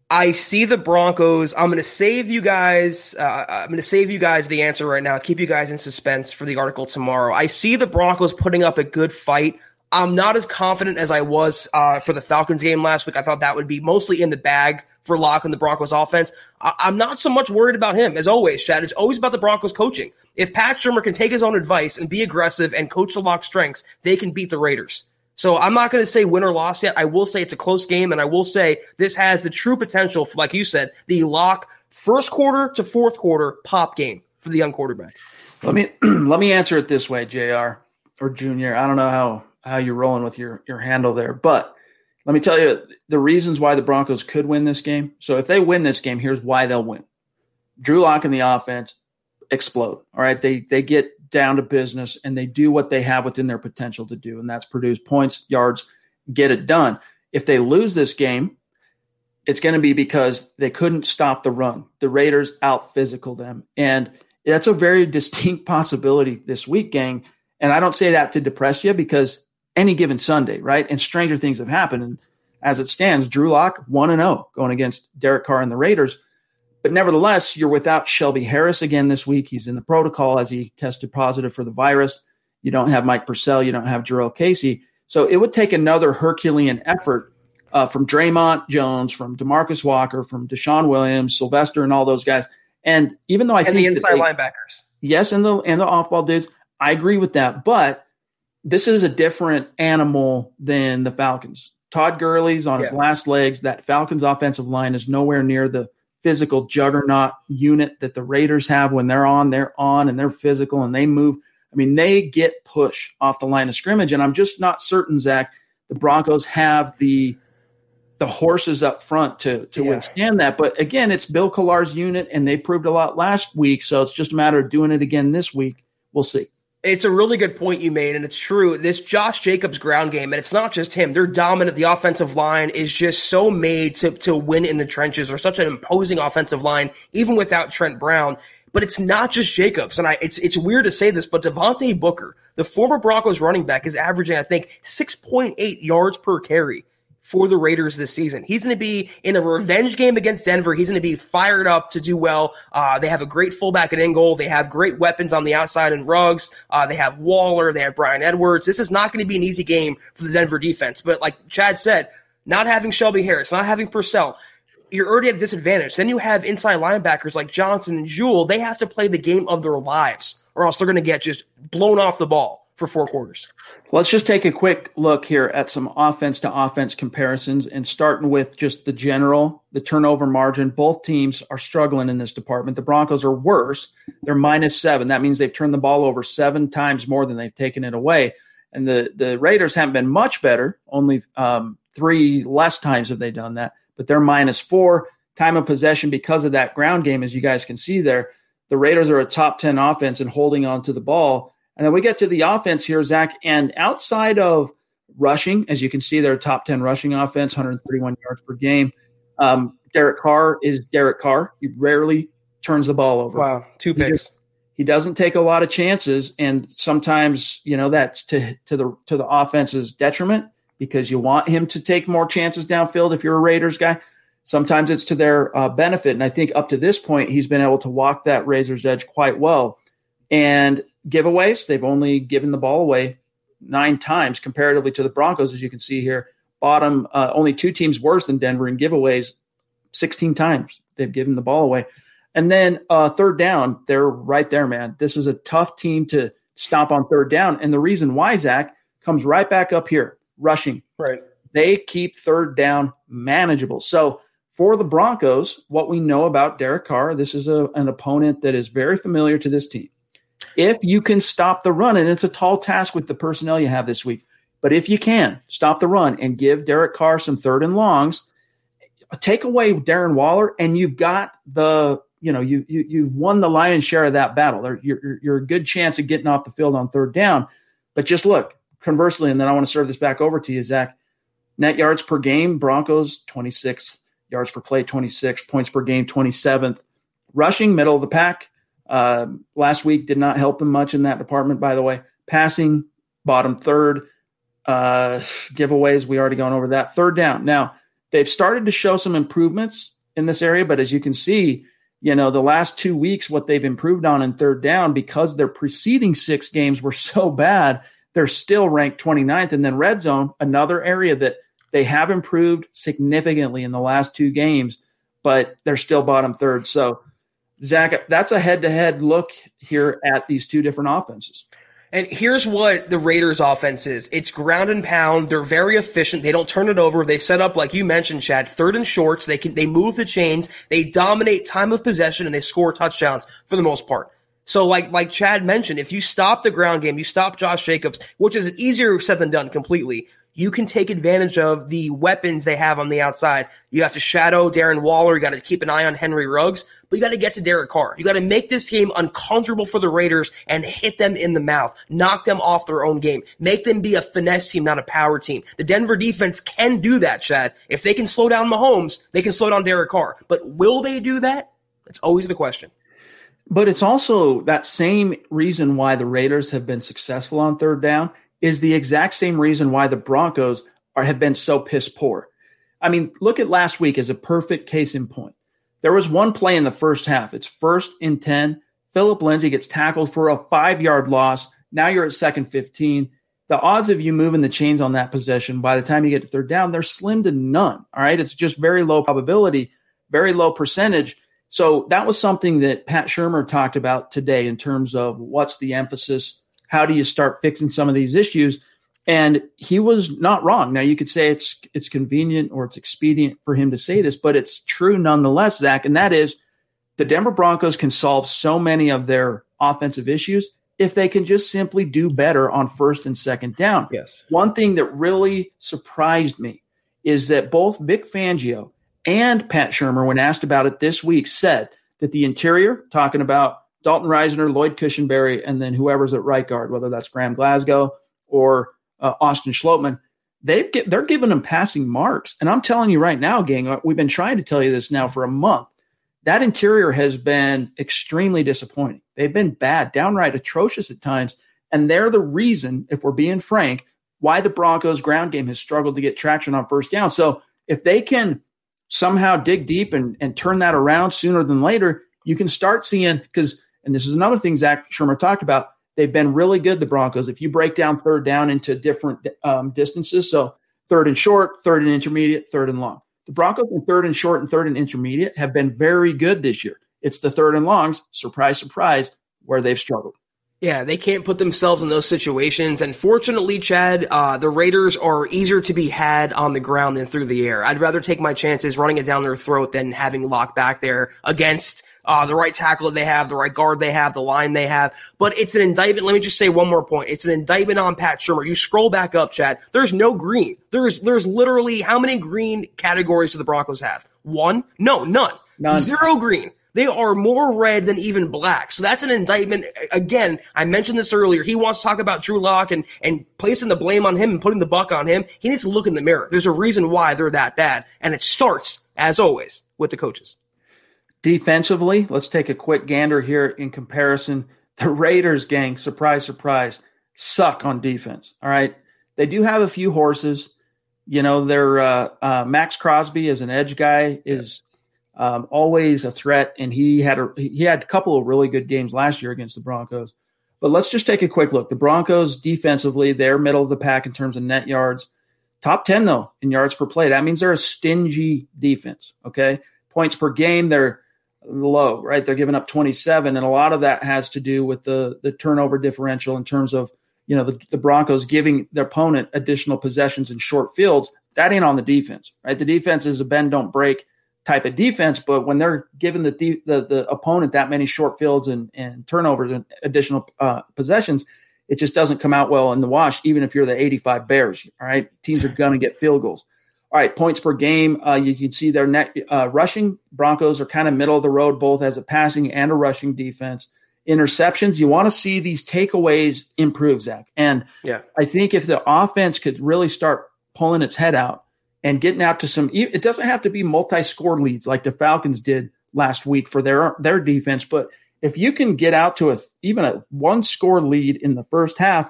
I see the Broncos. I'm going to save you guys. Uh, I'm going to save you guys the answer right now. Keep you guys in suspense for the article tomorrow. I see the Broncos putting up a good fight. I'm not as confident as I was uh, for the Falcons game last week. I thought that would be mostly in the bag for Lock and the Broncos offense. I- am not so much worried about him as always, Chad. It's always about the Broncos coaching. If Pat Shurmur can take his own advice and be aggressive and coach the Lock strengths, they can beat the Raiders. So I'm not going to say win or loss yet. I will say it's a close game, and I will say this has the true potential, for, like you said, the Lock first quarter to fourth quarter pop game for the young quarterback. Let me let me answer it this way, Jr. or Junior. I don't know how how you're rolling with your your handle there. But let me tell you the reasons why the Broncos could win this game. So if they win this game, here's why they'll win. Drew Lock and the offense explode. All right, they they get down to business and they do what they have within their potential to do, and that's produce points, yards, get it done. If they lose this game, it's going to be because they couldn't stop the run. The Raiders out physical them, and that's a very distinct possibility this week, gang. And I don't say that to depress you because any given Sunday, right? And stranger things have happened. And as it stands, Drew Lock 1 and 0 going against Derek Carr and the Raiders. But nevertheless, you're without Shelby Harris again this week. He's in the protocol as he tested positive for the virus. You don't have Mike Purcell. You don't have Jurrell Casey. So it would take another Herculean effort uh, from Dre'Mont Jones, from Demarcus Walker, from DeShawn Williams, Sylvester, and all those guys. And even though I and think the inside they, linebackers, yes, and the and the off ball dudes, I agree with that. But this is a different animal than the Falcons. Todd Gurley's on his last legs. That Falcons offensive line is nowhere near the physical juggernaut unit that the Raiders have when they're on, they're on and they're physical and they move. I mean, they get push off the line of scrimmage. And I'm just not certain, Zach, the Broncos have the the horses up front to to yeah. withstand that. But again, it's Bill Kollar's unit, and they proved a lot last week. So it's just a matter of doing it again this week. We'll see. It's a really good point you made, and it's true. This Josh Jacobs ground game, and it's not just him. They're dominant. The offensive line is just so made to, to win in the trenches. They're such an imposing offensive line, even without Trent Brown. But it's not just Jacobs, and I it's it's weird to say this, but Devontae Booker, the former Broncos running back, is averaging, I think, six point eight yards per carry for the Raiders this season. He's going to be in a revenge game against Denver. He's going to be fired up to do well. Uh, they have a great fullback at Ingold. They have great weapons on the outside and Ruggs. Uh, they have Waller. They have Bryan Edwards. This is not going to be an easy game for the Denver defense. But like Chad said, not having Shelby Harris, not having Purcell, you're already at a disadvantage. Then you have inside linebackers like Johnson and Jewell. They have to play the game of their lives, or else they're going to get just blown off the ball for four quarters. Let's just take a quick look here at some offense to offense comparisons and starting with just the general, the turnover margin. Both teams are struggling in this department. The Broncos are worse. They're minus seven. That means they've turned the ball over seven times more than they've taken it away. And the, the Raiders haven't been much better. Only um, three less times have they done that, but they're minus four. Time of possession because of that ground game, as you guys can see there. The Raiders are a top 10 offense and holding on to the ball and then we get to the offense here, Zach. And outside of rushing, as you can see, they're top 10 rushing offense, 131 yards per game. Um, Derek Carr is Derek Carr. He rarely turns the ball over. Wow, two picks. He, just, he doesn't take a lot of chances, and sometimes you know that's to to the to the offense's detriment. because you want him to take more chances downfield if you're a Raiders guy. Sometimes it's to their uh, benefit. And I think up to this point, he's been able to walk that razor's edge quite well. And giveaways, they've only given the ball away nine times comparatively to the Broncos, as you can see here. Bottom, uh, only two teams worse than Denver in giveaways, 16 times they've given the ball away. And then uh, third down, they're right there, man. This is a tough team to stop on third down. And the reason why, Zach, comes right back up here rushing. Right. They keep third down manageable. So for the Broncos, what we know about Derek Carr, this is a, an opponent that is very familiar to this team. If you can stop the run, and it's a tall task with the personnel you have this week, but if you can stop the run and give Derek Carr some third and longs, take away Darren Waller, and you've got the you know you, you you've won the lion's share of that battle. You're, you're, a good chance of getting off the field on third down. But just look conversely, and then I want to serve this back over to you, Zach. Net yards per game, Broncos 26 yards per play, 26 points per game, 27th. Rushing, middle of the pack. Uh, last week did not help them much in that department, by the way. Passing, bottom third. Uh, giveaways, we already gone over that. Third down. Now, they've started to show some improvements in this area, but as you can see, you know, the last two weeks, what they've improved on in third down because their preceding six games were so bad, they're still ranked 29th. And then red zone, another area that they have improved significantly in the last two games, but they're still bottom third. So, Zach, that's a head to head look here at these two different offenses. And here's what the Raiders offense is. It's ground and pound. They're very efficient. They don't turn it over. They set up, like you mentioned, Chad, third and shorts. They can, they move the chains. They dominate time of possession and they score touchdowns for the most part. So like, like Chad mentioned, if you stop the ground game, you stop Josh Jacobs, which is easier said than done completely you can take advantage of the weapons they have on the outside. You have to shadow Darren Waller. You got to keep an eye on Henry Ruggs, but you got to get to Derek Carr. You got to make this game uncomfortable for the Raiders and hit them in the mouth, knock them off their own game, make them be a finesse team, not a power team. The Denver defense can do that, Chad. If they can slow down Mahomes, they can slow down Derek Carr. But will they do that? That's always the question. But it's also that same reason why the Raiders have been successful on third down is the exact same reason why the Broncos are have been so piss poor. I mean, look at last week as a perfect case in point. There was one play in the first half. It's first and 10. Phillip Lindsay gets tackled for a five yard loss. Now you're at second 15. The odds of you moving the chains on that possession by the time you get to third down, they're slim to none. All right. It's just very low probability, very low percentage. So that was something that Pat Shurmur talked about today in terms of what's the emphasis how do you start fixing some of these issues? And he was not wrong. Now you could say it's it's convenient or it's expedient for him to say this, but it's true nonetheless, Zach. And that is the Denver Broncos can solve so many of their offensive issues if they can just simply do better on first and second down. Yes. One thing that really surprised me is that both Vic Fangio and Pat Shurmur, when asked about it this week, said that the interior, talking about Dalton Risner, Lloyd Cushenberry, and then whoever's at right guard, whether that's Graham Glasgow or uh, Austin Schlottmann, they've get, they're giving them passing marks. And I'm telling you right now, gang, uh, we've been trying to tell you this now for a month. That interior has been extremely disappointing. They've been bad, downright atrocious at times. And they're the reason, if we're being frank, why the Broncos ground game has struggled to get traction on first down. So if they can somehow dig deep and, and turn that around sooner than later, you can start seeing because and this is another thing Zach Shurmur talked about. They've been really good, the Broncos. If you break down third down into different um, distances, so third and short, third and intermediate, third and long. The Broncos in third and short and third and intermediate have been very good this year. It's the third and longs, surprise, surprise, where they've struggled. Yeah, they can't put themselves in those situations. And fortunately, Chad, uh, the Raiders are easier to be had on the ground than through the air. I'd rather take my chances running it down their throat than having locked back there against uh, the right tackle they have, the right guard they have, the line they have. But it's an indictment. Let me just say one more point. It's an indictment on Pat Shurmur. You scroll back up, Chad. There's no green. There's there's literally how many green categories do the Broncos have? One? No, none. none. Zero green. They are more red than even black. So that's an indictment. Again, I mentioned this earlier. He wants to talk about Drew Lock and, and placing the blame on him and putting the buck on him. He needs to look in the mirror. There's a reason why they're that bad. And it starts, as always, with the coaches. Defensively, let's take a quick gander here in comparison. The Raiders, gang, surprise, surprise, suck on defense. All right. They do have a few horses. You know, their uh, uh, Maxx Crosby as an edge guy is um, always a threat, and he had a he had a couple of really good games last year against the Broncos. But let's just take a quick look. The Broncos defensively, they're middle of the pack in terms of net yards. Top 10, though, in yards per play. That means they're a stingy defense. Okay. Points per game, they're low, right? They're giving up 27. And a lot of that has to do with the, the turnover differential in terms of, you know, the, the Broncos giving their opponent additional possessions in short fields. That ain't on the defense, right? The defense is a bend, don't break type of defense, but when they're giving the the, the opponent that many short fields and, and turnovers and additional uh, possessions, it just doesn't come out well in the wash. Even if you're the 85 Bears, all right, teams are going to get field goals. All right, points per game. Uh, you can see their net uh, rushing. Broncos are kind of middle of the road, both as a passing and a rushing defense. Interceptions. You want to see these takeaways improve, Zach. And yeah, I think if the offense could really start pulling its head out and getting out to some it doesn't have to be multi-score leads like the Falcons did last week for their their defense, but if you can get out to a even a one score lead in the first half,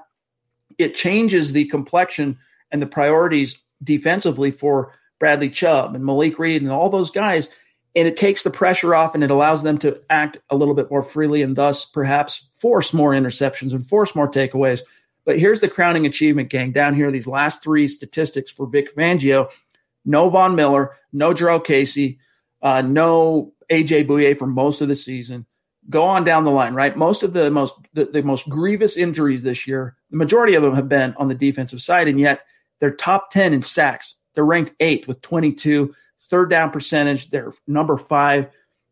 it changes the complexion and the priorities defensively for Bradley Chubb and Malik Reed and all those guys. And it takes the pressure off and it allows them to act a little bit more freely and thus perhaps force more interceptions and force more takeaways. But here's the crowning achievement, gang. Down here, these last three statistics for Vic Fangio no Von Miller, no Jurrell Casey, uh, no AJ Bouye for most of the season. Go on down the line, right? Most of the most the, the most grievous injuries this year, the majority of them have been on the defensive side, and yet they're top 10 in sacks. They're ranked eighth with 22. Third down percentage, they're number five.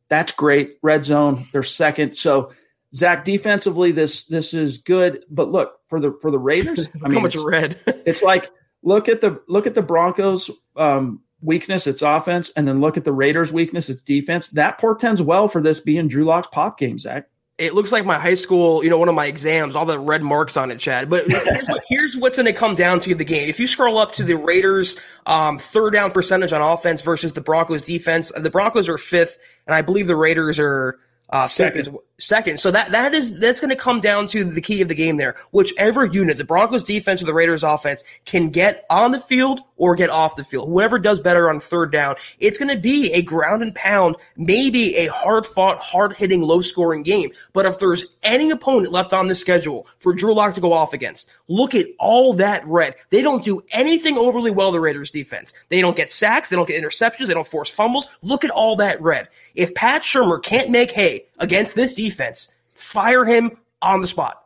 That's great. Red zone, they're second. So Zach, defensively, this this is good. But look for the for the Raiders. I mean, how much red? it's like look at the look at the Broncos um, weakness, its offense, and then look at the Raiders' weakness, its defense. That portends well for this being Drew Lock's pop game, Zach. It looks like my high school, you know, one of my exams, all the red marks on it, Chad. But here's, what, here's what's going to come down to the game. If you scroll up to the Raiders' um, third down percentage on offense versus the Broncos' defense, the Broncos are fifth, and I believe the Raiders are uh, second. second. So that that is that's going to come down to the key of the game there. Whichever unit, the Broncos defense or the Raiders offense, can get on the field or get off the field. Whoever does better on third down, it's going to be a ground and pound, maybe a hard fought, hard hitting, low scoring game. But if there's any opponent left on the schedule for Drew Lock to go off against, look at all that red. They don't do anything overly well. The Raiders defense. They don't get sacks. They don't get interceptions. They don't force fumbles. Look at all that red. If Pat Shurmur can't make hay against this defense, fire him on the spot.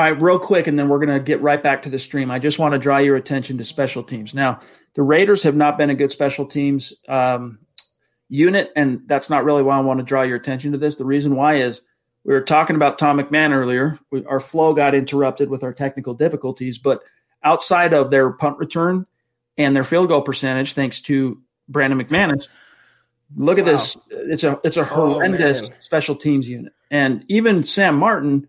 All right, real quick, and then we're going to get right back to the stream. I just want to draw your attention to special teams. Now, the Raiders have not been a good special teams um, unit, and that's not really why I want to draw your attention to this. The reason why is we were talking about Tom McMahon earlier. We, our flow got interrupted with our technical difficulties, but outside of their punt return and their field goal percentage, thanks to Brandon McManus, Look wow. at this. It's a it's a oh, horrendous oh, special teams unit. And even Sam Martin,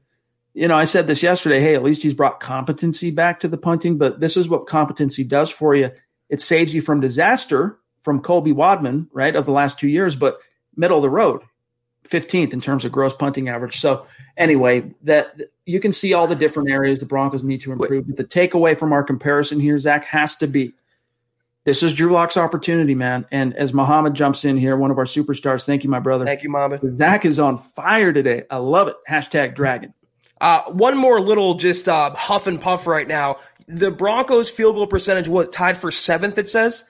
you know, I said this yesterday, hey, at least he's brought competency back to the punting, but this is what competency does for you. It saves you from disaster from Colby Wadman, right, of the last two years, but middle of the road, 15th in terms of gross punting average. So anyway, that you can see all the different areas the Broncos need to improve. But the takeaway from our comparison here, Zach, has to be this is Drew Lock's opportunity, man. And as Muhammad jumps in here, one of our superstars, thank you, my brother. Thank you, Mama. Zach is on fire today. I love it. Hashtag dragon. Uh, one more little just uh, huff and puff right now. The Broncos field goal percentage was tied for seventh, it says.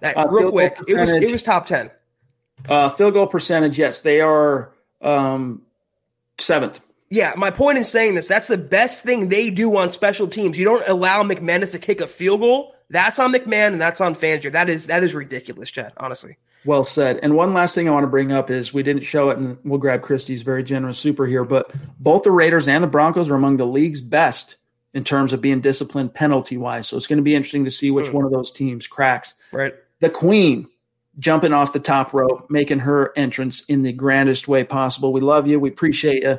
That, uh, real quick, it was it was top ten. Uh, field goal percentage, yes, they are um, seventh. Yeah, my point in saying this, that's the best thing they do on special teams. You don't allow McManus to kick a field goal that's on McMahon and that's on Fangio. That is that is ridiculous, Chad. Honestly. Well said. And one last thing I want to bring up is we didn't show it, and we'll grab Christie's very generous super here, but both the Raiders and the Broncos are among the league's best in terms of being disciplined penalty wise. So it's going to be interesting to see which mm. one of those teams cracks. Right. The Queen jumping off the top rope, making her entrance in the grandest way possible. We love you. We appreciate you.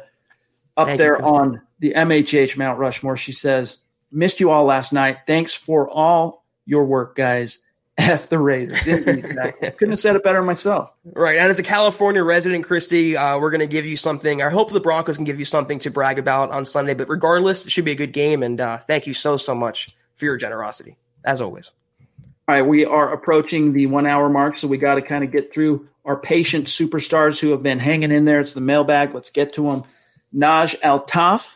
Up Thank there you, on the MHH Mount Rushmore, she says, Missed you all last night. Thanks for all your work, guys. F the Raiders. Couldn't have said it better myself. Right. And as a California resident, Christy, uh, we're going to give you something. I hope the Broncos can give you something to brag about on Sunday. But regardless, it should be a good game. And uh, thank you so, so much for your generosity. as always. All right, we are approaching the one hour mark, so we got to kind of get through our patient superstars who have been hanging in there. It's the mailbag. Let's get to them. Naj Altaf,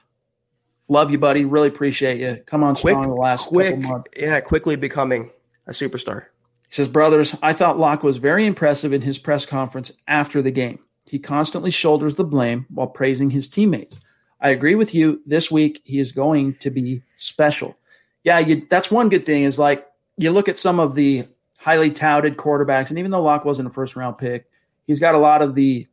love you, buddy. Really appreciate you. Come on Quick, strong the last quick, couple months. yeah, quickly becoming a superstar. He says, Brothers, I thought Lock was very impressive in his press conference after the game. He constantly shoulders the blame while praising his teammates. I agree with you. This week, he is going to be special. Yeah, you, that's one good thing is like you look at some of the highly touted quarterbacks, and even though Lock wasn't a first round pick, he's got a lot of the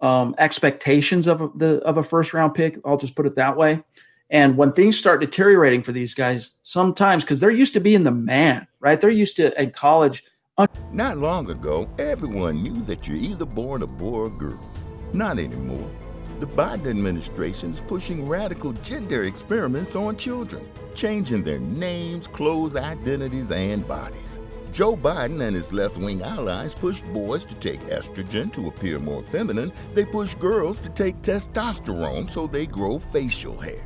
um, expectations of the of a first round pick. I'll just put it that way. And when things start deteriorating for these guys, sometimes because they're used to being the man, right? They're used to in college. Not long ago, everyone knew that you're either born a boy or girl. Not anymore. The Biden administration is pushing radical gender experiments on children, changing their names, clothes, identities, and bodies. Joe Biden and his left wing allies push boys to take estrogen to appear more feminine. They push girls to take testosterone so they grow facial hair.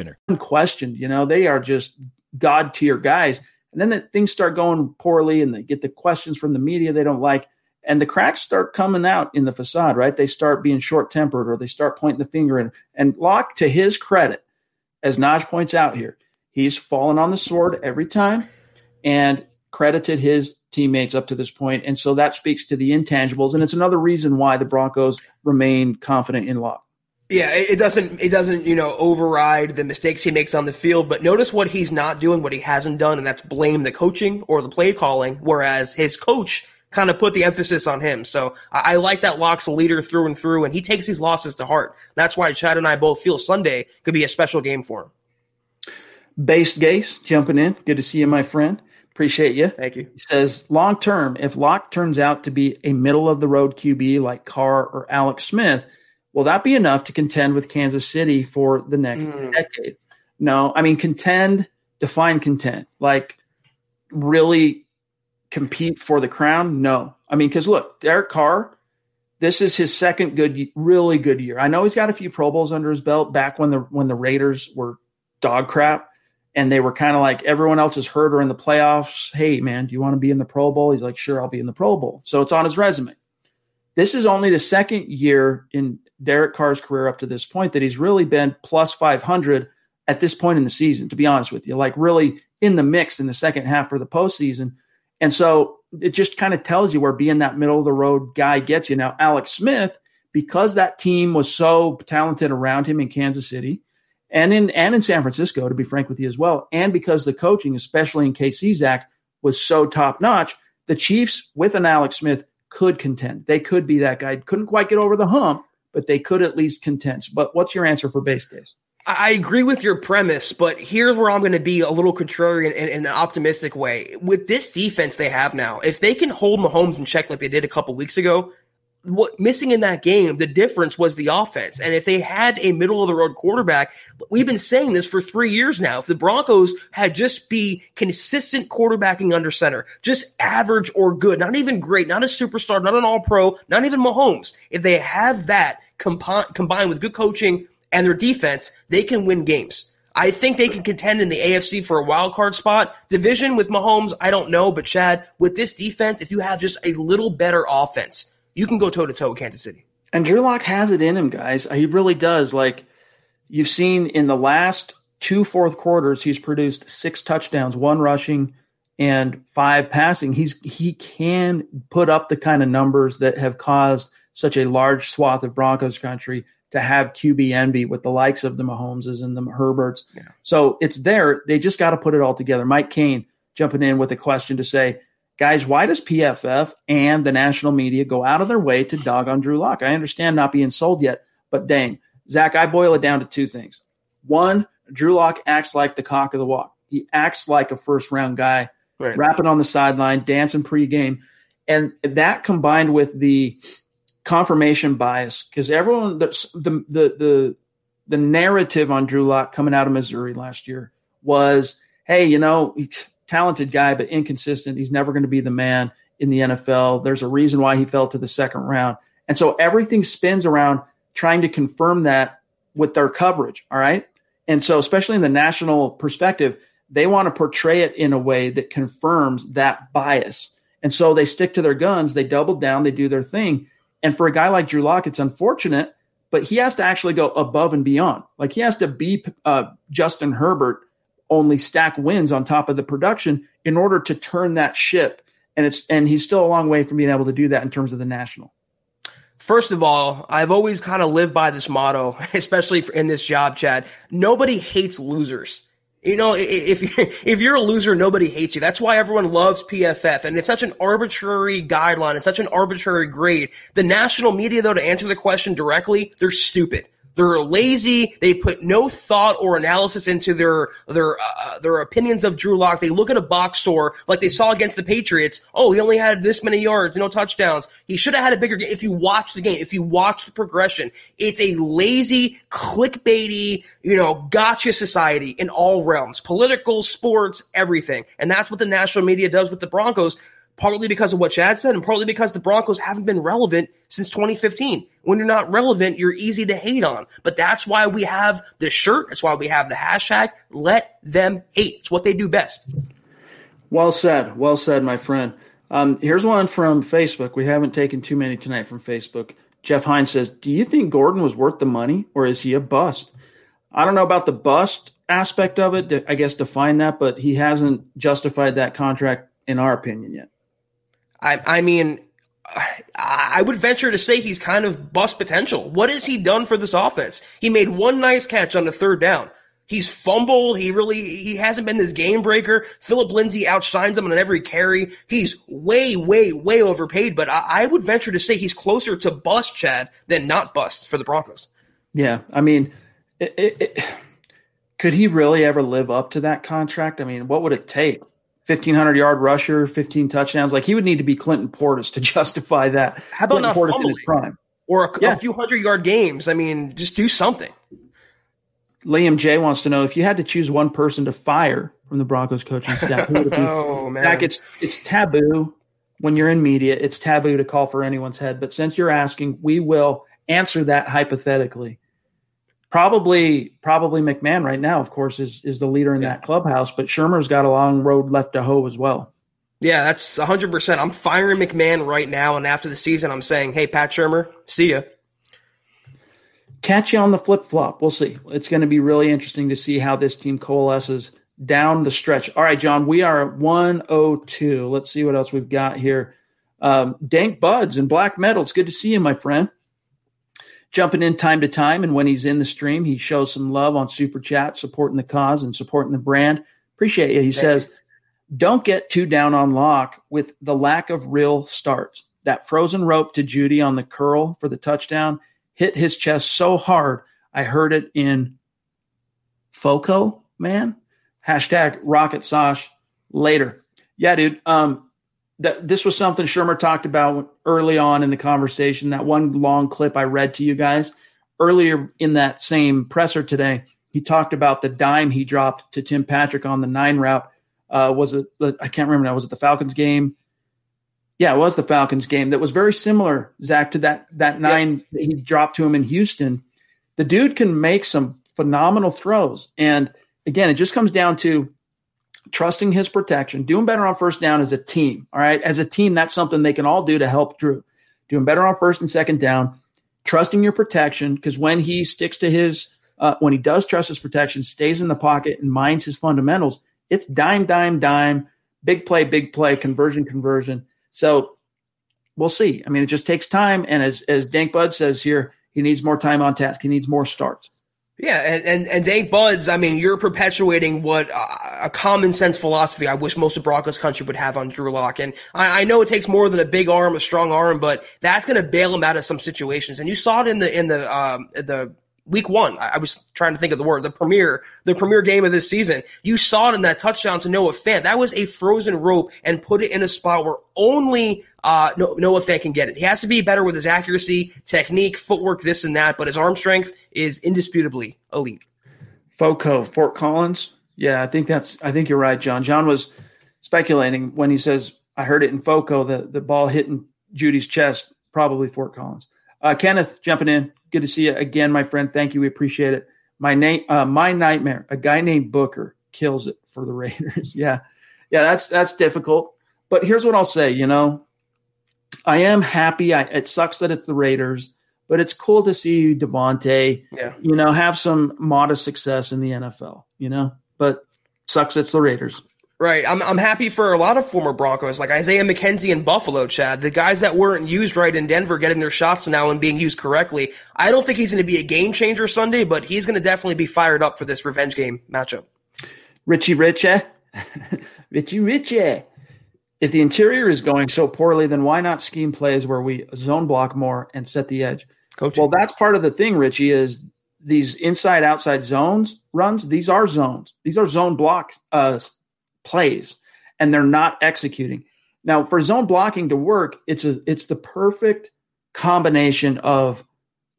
Unquestioned, you know, they are just god tier guys. And then the things start going poorly and they get the questions from the media they don't like. And the cracks start coming out in the facade, right? They start being short tempered or they start pointing the finger. And, and Lock, to his credit, as Naj points out here, he's fallen on the sword every time and credited his teammates up to this point. And so that speaks to the intangibles. And it's another reason why the Broncos remain confident in Lock. Yeah, it doesn't it doesn't, you know, override the mistakes he makes on the field, but notice what he's not doing, what he hasn't done, and that's blame the coaching or the play calling, whereas his coach kind of put the emphasis on him. So I, I like that Lock's a leader through and through, and he takes these losses to heart. That's why Chad and I both feel Sunday could be a special game for him. Based Gase jumping in. Good to see you, my friend. Appreciate you. Thank you. He says, long term, if Lock turns out to be a middle of the road QB like Carr or Alex Smith, will that be enough to contend with Kansas City for the next mm. decade? No, I mean, contend, define contend. Like, really compete for the crown? No. I mean, because look, Derek Carr, this is his second good, really good year. I know he's got a few Pro Bowls under his belt back when the when the Raiders were dog crap and they were kind of like everyone else is hurt or in the playoffs. Hey, man, do you want to be in the Pro Bowl? He's like, sure, I'll be in the Pro Bowl. So it's on his resume. This is only the second year in Derek Carr's career up to this point that he's really been plus 500 at this point in the season, to be honest with you, like really in the mix in the second half for the postseason. And so it just kind of tells you where being that middle of the road guy gets you. Now, Alex Smith, because that team was so talented around him in Kansas City and in and in San Francisco, to be frank with you as well, and because the coaching, especially in KC Zach, was so top notch, the Chiefs with an Alex Smith could contend. They could be that guy. Couldn't quite get over the hump, but they could at least contend. But what's your answer for base case? I agree with your premise, but here's where I'm going to be a little contrarian in, in, an optimistic way. With this defense they have now, if they can hold Mahomes in check like they did a couple weeks ago, what missing in that game, the difference was the offense. And if they had a middle of the road quarterback, we've been saying this for three years now. If the Broncos had just be consistent quarterbacking under center, just average or good, not even great, not a superstar, not an all pro, not even Mahomes. If they have that combined with good coaching and their defense, they can win games. I think they can contend in the AFC for a wild card spot. Division with Mahomes, I don't know, but Chad, with this defense, if you have just a little better offense, you can go toe to toe with Kansas City. And Drew Lock has it in him, guys. He really does. Like you've seen in the last two fourth quarters, he's produced six touchdowns, one rushing and five passing. He's he can put up the kind of numbers that have caused such a large swath of Broncos country to have QB envy with the likes of the Mahomeses and the Herberts. Yeah. So it's there. They just got to put it all together. Mike Kane jumping in with a question to say, guys, why does PFF and the national media go out of their way to dog on Drew Lock? I understand not being sold yet, but dang, Zach, I boil it down to two things. One, Drew Lock acts like the cock of the walk. He acts like a first round guy, right. rapping on the sideline, dancing pregame. And that combined with the confirmation bias, because everyone that's the, the the the narrative on Drew Lock coming out of Missouri last year was, hey, you know, talented guy, but inconsistent. He's never going to be the man in the NFL. There's a reason why he fell to the second round. And so everything spins around trying to confirm that with their coverage. All right. And so, especially in the national perspective, they want to portray it in a way that confirms that bias. And so they stick to their guns, they double down, they do their thing. And for a guy like Drew Lock, it's unfortunate, but he has to actually go above and beyond. Like he has to be uh, Justin Herbert only stack wins on top of the production in order to turn that ship. And it's and he's still a long way from being able to do that in terms of the national. First of all, I've always kind of lived by this motto, especially in this job, Chad. Nobody hates losers. You know, if you're, if you're a loser, nobody hates you. That's why everyone loves PFF. And it's such an arbitrary guideline. It's such an arbitrary grade. The national media, though, to answer the question directly, they're stupid. They're lazy. They put no thought or analysis into their their uh, their opinions of Drew Lock. They look at a box score like they saw against the Patriots. Oh, he only had this many yards, no touchdowns. He should have had a bigger game. If you watch the game, if you watch the progression, it's a lazy, clickbaity, you know, gotcha society in all realms, political, sports, everything. And that's what the national media does with the Broncos partly because of what Chad said, and partly because the Broncos haven't been relevant since 2015. When you're not relevant, you're easy to hate on. But that's why we have the shirt. That's why we have the hashtag. Let them hate. It's what they do best. Well said. Well said, my friend. Um, here's one from Facebook. We haven't taken too many tonight from Facebook. Jeff Hines says, Do you think Gordon was worth the money or is he a bust? I don't know about the bust aspect of it. I guess define that, but he hasn't justified that contract in our opinion yet. I, I mean, I would venture to say he's kind of bust potential. What has he done for this offense? He made one nice catch on the third down. He's fumbled. He really he hasn't been this game breaker. Phillip Lindsay outshines him on every carry. He's way, way, way overpaid. But I, I would venture to say he's closer to bust Chad than not bust for the Broncos. Yeah, I mean, it, it, it, could he really ever live up to that contract? I mean, what would it take? 1500 yard rusher, 15 touchdowns. Like he would need to be Clinton Portis to justify that. How about Clinton not Portis in his prime? Or a, yeah. a, few hundred yard games. I mean, just do something. Liam J wants to know if you had to choose one person to fire from the Broncos coaching staff. oh man, Zach, it's it's taboo when you're in media. It's taboo to call for anyone's head. But since you're asking, we will answer that hypothetically probably probably McMahon right now, of course, is is the leader in yeah. that clubhouse. But Shurmur's got a long road left to hoe as well. Yeah, that's hundred percent. I'm firing McMahon right now, and after the season, I'm saying, "Hey, Pat Shurmur, see ya." Catch you on the flip flop. We'll see. It's going to be really interesting to see how this team coalesces down the stretch. All right, John, we are at 102. Let's see what else we've got here. Um, Dank Buds and Black Metal. It's good to see you, my friend jumping in time to time. And when he's in the stream, he shows some love on Super Chat, supporting the cause and supporting the brand. Appreciate you. He says, don't get too down on Lock with the lack of real starts. That frozen rope to Jeudy on the curl for the touchdown hit his chest so hard. I heard it in FOCO, man. Hashtag rocket Sosh later. Yeah, dude. Um, that this was something Shurmur talked about early on in the conversation. That one long clip I read to you guys earlier in that same presser today, he talked about the dime he dropped to Tim Patrick on the nine route. Uh, was it? I can't remember now. Was it the Falcons game? Yeah, it was the Falcons game. That was very similar, Zach, to that that nine yep. that he dropped to him in Houston. The dude can make some phenomenal throws, and again, it just comes down to trusting his protection, doing better on first down as a team. All right. As a team, that's something they can all do to help Drew. Doing better on first and second down. trusting your protection because when he sticks to his uh, when he does trust his protection, stays in the pocket and minds his fundamentals, it's dime, dime, dime, big play, big play, conversion, conversion. So we'll see. I mean, it just takes time. And as as Dank Bud says here, he needs more time on task. He needs more starts. Yeah, and, and, and Dank Buds, I mean, you're perpetuating what uh, a common sense philosophy I wish most of Broncos country would have on Drew Lock. And I, I know it takes more than a big arm, a strong arm, but that's going to bail him out of some situations. And you saw it in the in the um, the week one. I, I, was trying to think of the word, the premiere, the premiere game of this season. You saw it in that touchdown to Noah Fant. That was a frozen rope and put it in a spot where only uh, Noah Fant can get it. He has to be better with his accuracy, technique, footwork, this and that, but his arm strength is indisputably elite. Foco, Fort Collins. Yeah, I think that's. I think you're right, John. John was speculating when he says, "I heard it in Foco." The the ball hitting Jeudy's chest, probably Fort Collins. Uh, Kenneth jumping in. Good to see you again, my friend. Thank you. We appreciate it. My name, uh, my nightmare. A guy named Booker kills it for the Raiders. yeah, yeah, that's that's difficult. But here's what I'll say. You know, I am happy. I, it sucks that it's the Raiders, but it's cool to see Devontae. Yeah. You know, have some modest success in the NFL. You know, but sucks it's the Raiders. Right. I'm, I'm happy for a lot of former Broncos, like Isaiah McKenzie in Buffalo, Chad. The guys that weren't used right in Denver getting their shots now and being used correctly. I don't think he's going to be a game changer Sunday, but he's going to definitely be fired up for this revenge game matchup. Richie Richie. Richie Richie. If the interior is going so poorly, then why not scheme plays where we zone block more and set the edge? Coach. Well, that's part of the thing, Richie, is these inside outside zones runs, these are zones. These are zone block uh, plays and they're not executing. Now, for zone blocking to work, it's a it's the perfect combination of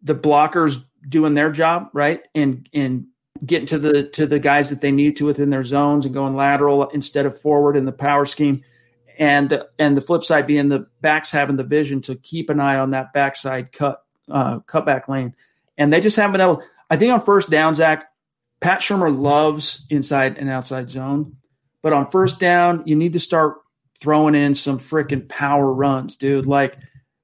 the blockers doing their job, right? And and getting to the to the guys that they need to within their zones and going lateral instead of forward in the power scheme. And and the flip side being the backs having the vision to keep an eye on that backside cut uh, cutback lane. And they just haven't been able. I think on first down, Zach, Pat Shurmur loves inside and outside zone. But on first down, you need to start throwing in some freaking power runs, dude. Like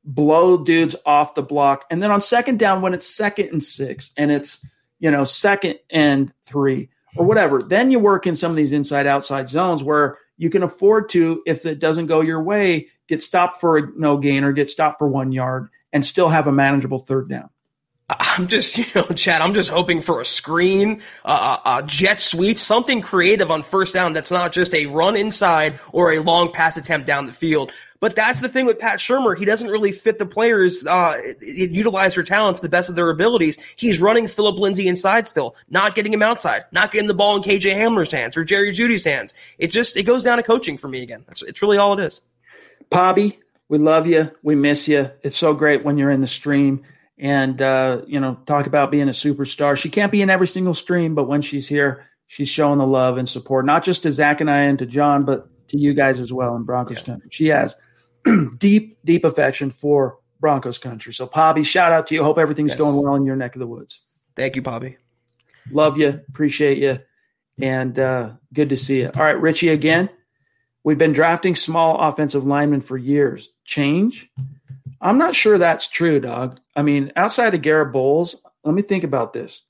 blow dudes off the block. And then on second down, when it's second and six and it's, you know, second and three or whatever, then you work in some of these inside outside zones where you can afford to, if it doesn't go your way, get stopped for a no gain or get stopped for one yard and still have a manageable third down. I'm just, you know, Chad, I'm just hoping for a screen, a jet sweep, something creative on first down that's not just a run inside or a long pass attempt down the field. But that's the thing with Pat Shurmur. He doesn't really fit the players, uh, utilize their talents to the best of their abilities. He's running Phillip Lindsay inside still, not getting him outside, not getting the ball in KJ Hamler's hands or Jerry Jeudy's hands. It just, it goes down to coaching for me again. That's, it's really all it is. Pobby, we love you. We miss you. It's so great when you're in the stream and uh, you know talk about being a superstar. She can't be in every single stream, but when she's here, she's showing the love and support, not just to Zach and I and to John, but to you guys as well in Broncos yeah. country. She has deep, deep affection for Broncos country. So, Pobby, shout out to you. Hope everything's yes. going well in your neck of the woods. Thank you, Pobby. Love you, appreciate you, and uh, good to see you. All right, Richie, again. We've been drafting small offensive linemen for years. Change? I'm not sure that's true, dog. I mean, outside of Garett Bolles, let me think about this.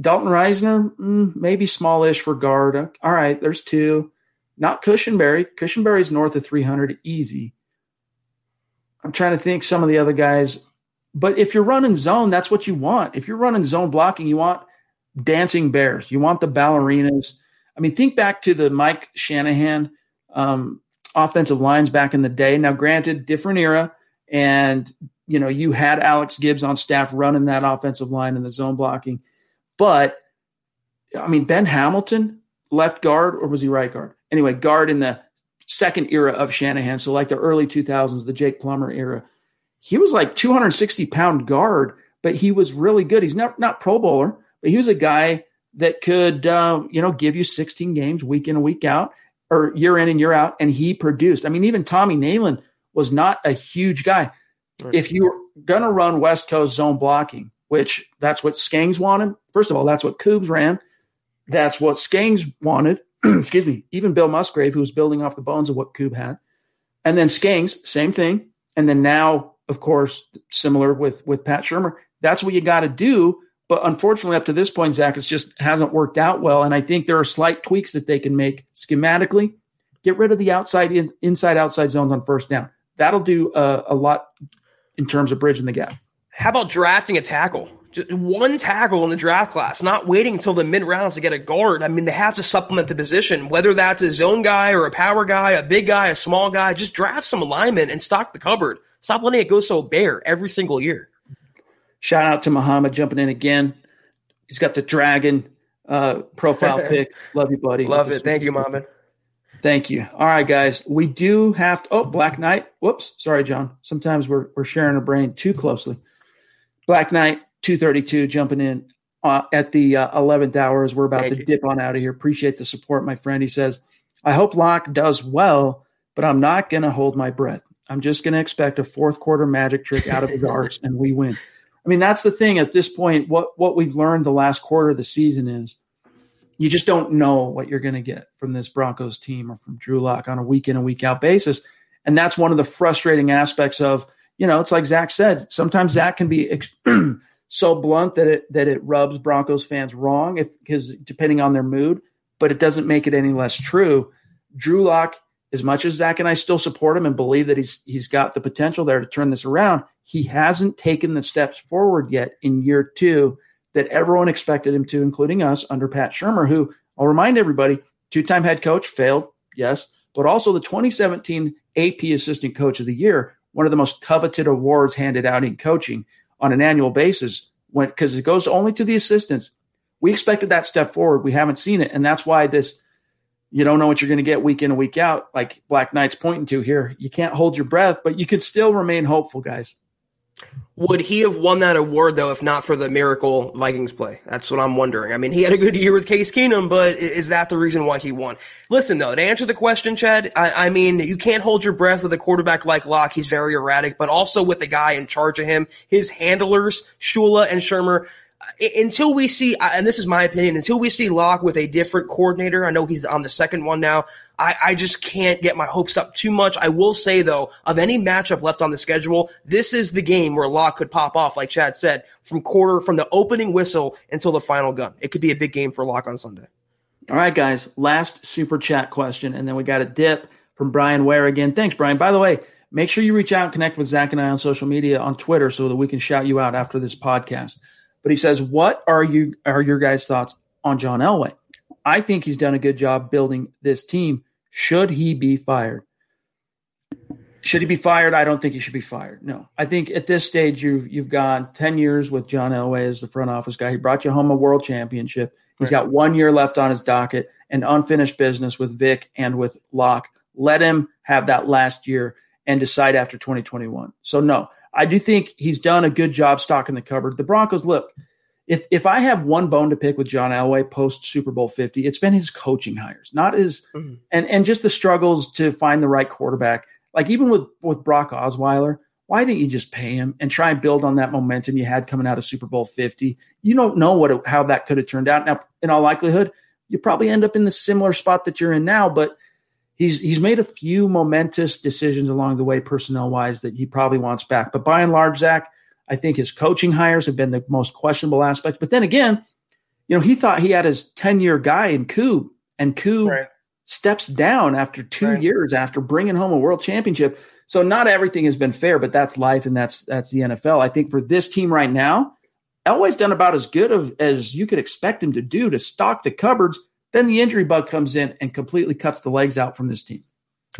Dalton Risner, mm, maybe smallish for guard. All right, there's two. Not Cushenberry. Cushenberry's north of 300, easy. I'm trying to think some of the other guys. But if you're running zone, that's what you want. If you're running zone blocking, you want dancing bears. You want the ballerinas. I mean, think back to the Mike Shanahan um, offensive lines back in the day. Now, granted, different era and, you know, you had Alex Gibbs on staff running that offensive line and the zone blocking. But, I mean, Ben Hamilton, left guard, or was he right guard? Anyway, guard in the second era of Shanahan. So, like the early 2000s, the Jake Plummer era. He was like 260 pound guard, but he was really good. He's not, not Pro Bowler, but he was a guy that could, uh, you know, give you 16 games week in and week out or year in and year out. And he produced. I mean, even Tommy Nalen was not a huge guy. Right. If you're going to run West Coast zone blocking, which that's what Skangs wanted, first of all, that's what Coobs ran. That's what Skangs wanted. Excuse me. Even Bill Musgrave, who was building off the bones of what Coob had. And then Skangs, same thing. And then now of course, similar with with Pat Shurmur. That's what you got to do. But unfortunately, up to this point, Zach, it just hasn't worked out well. And I think there are slight tweaks that they can make schematically. Get rid of the outside, in, inside, outside zones on first down. That'll do uh, a lot in terms of bridging the gap. How about drafting a tackle? Just one tackle in the draft class, not waiting until the mid rounds to get a guard. I mean, they have to supplement the position, whether that's a zone guy or a power guy, a big guy, a small guy. Just draft some alignment and stock the cupboard. Stop letting it go so bare every single year. Shout out to Muhammad jumping in again. He's got the dragon uh, profile pic. Love you, buddy. Love it. Thank you, Muhammad. Thank you. All right, guys. We do have to. Oh, Black Knight. Whoops. Sorry, John. Sometimes we're we're sharing a brain too closely. Black Knight, two thirty two, jumping in uh, at the uh, eleventh hour as we're about Thank to you. dip on out of here. Appreciate the support, my friend. He says, "I hope Lock does well, but I'm not going to hold my breath. I'm just going to expect a fourth quarter magic trick out of his arse, and we win." I mean, that's the thing at this point. What what we've learned the last quarter of the season is you just don't know what you're going to get from this Broncos team or from Drew Lock on a week in and week out basis. And that's one of the frustrating aspects of, you know, it's like Zach said, sometimes Zach can be so blunt that it, that it rubs Broncos fans wrong if, because depending on their mood, but it doesn't make it any less true. Drew Lock, as much as Zach and I still support him and believe that he's, he's got the potential there to turn this around, he hasn't taken the steps forward yet in year two that everyone expected him to, including us under Pat Shurmur, who I'll remind everybody, two time head coach, failed, yes, but also the 2017 AP Assistant Coach of the Year, one of the most coveted awards handed out in coaching on an annual basis, because it goes only to the assistants. We expected that step forward. We haven't seen it. And that's why this, you don't know what you're going to get week in and week out, like Black Knight's pointing to here. You can't hold your breath, but you can still remain hopeful, guys. Would he have won that award though if not for the miracle Vikings play? That's what I'm wondering. I mean, he had a good year with Case Keenum, but is that the reason why he won? Listen though, to answer the question, Chad, I, I mean, you can't hold your breath with a quarterback like Lock. He's very erratic, but also with the guy in charge of him, his handlers, Shula and Shurmur until we see, and this is my opinion, until we see Lock with a different coordinator, I know he's on the second one now. I, I just can't get my hopes up too much. I will say though, of any matchup left on the schedule, this is the game where Lock could pop off, like Chad said, from quarter from the opening whistle until the final gun. It could be a big game for Lock on Sunday. All right, guys. Last super chat question, and then we got a dip from Brian Ware again. Thanks, Brian. By the way, make sure you reach out and connect with Zach and I on social media on Twitter so that we can shout you out after this podcast. But he says, "What are you are your guys' thoughts on John Elway?" I think he's done a good job building this team. Should he be fired? Should he be fired? I don't think he should be fired. No, I think at this stage you've you've gone ten years with John Elway as the front office guy. He brought you home a world championship. He's right. got one year left on his docket and unfinished business with Vic and with Lock. Let him have that last year and decide after 2021. So no, I do think he's done a good job stocking the cupboard. The Broncos look if if I have one bone to pick with John Elway post Super Bowl 50, it's been his coaching hires, not his mm-hmm. and and just the struggles to find the right quarterback. Like even with with Brock Osweiler, why didn't you just pay him and try and build on that momentum you had coming out of Super Bowl 50? You don't know what it, how that could have turned out. Now, in all likelihood, you probably end up in the similar spot that you're in now, but he's he's made a few momentous decisions along the way personnel wise that he probably wants back. But by and large, Zach, I think his coaching hires have been the most questionable aspect. But then again, you know, he thought he had his 10 year guy in Koo, and Koo right. steps down after two right. years after bringing home a world championship. So not everything has been fair, but that's life and that's that's the NFL. I think for this team right now, Elway's done about as good of, as you could expect him to do to stock the cupboards. Then the injury bug comes in and completely cuts the legs out from this team.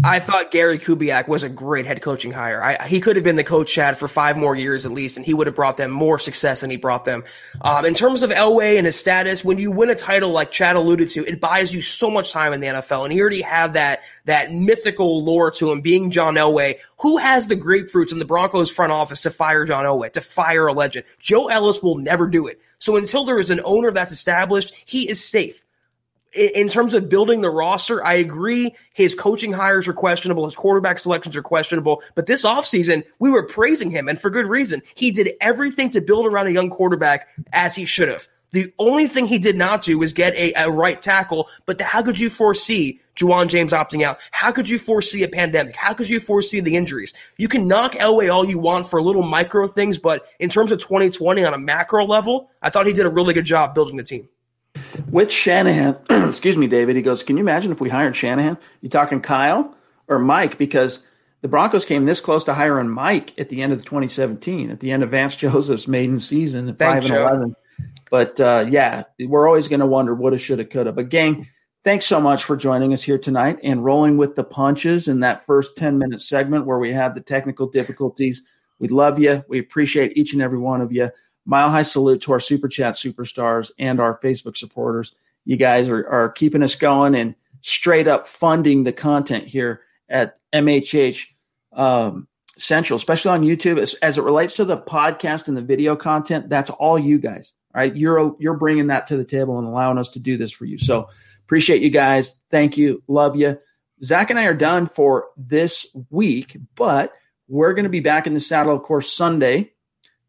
I thought Gary Kubiak was a great head coaching hire. I, he could have been the coach Chad for five more years at least, and he would have brought them more success than he brought them. Um, in terms of Elway and his status, when you win a title like Chad alluded to, it buys you so much time in the NFL, and he already had that that mythical lore to him, being John Elway. Who has the grapefruits in the Broncos front office to fire John Elway, to fire a legend? Joe Ellis will never do it. So until there is an owner that's established, he is safe in terms of building the roster, I agree his coaching hires are questionable, his quarterback selections are questionable, but this offseason, we were praising him and for good reason. He did everything to build around a young quarterback as he should have. The only thing he did not do was get a, a right tackle. But the, how could you foresee Ja'Wuan James opting out? How could you foresee a pandemic? How could you foresee the injuries? You can knock Elway all you want for little micro things, but in terms of 2020 on a macro level, I thought he did a really good job building the team. With Shanahan, excuse me, David, he goes, Can you imagine if we hired Shanahan? You talking Kyle or Mike? Because the Broncos came this close to hiring Mike at the end of the 2017, at the end of Vance Joseph's maiden season at Thanks, 5 and Joe. 11. But uh, yeah, we're always going to wonder what it should have, could have. But gang, thanks so much for joining us here tonight and rolling with the punches in that first 10 minute segment where we had the technical difficulties. We love you. We appreciate each and every one of you. Mile high salute to our super chat superstars and our Facebook supporters. You guys are, are keeping us going and straight up funding the content here at MHH um, Central, especially on YouTube. As, as it relates to the podcast and the video content, that's all you guys. Right, you're you're bringing that to the table and allowing us to do this for you. So appreciate you guys. Thank you. Love you. Zach and I are done for this week, but we're going to be back in the saddle, of course, Sunday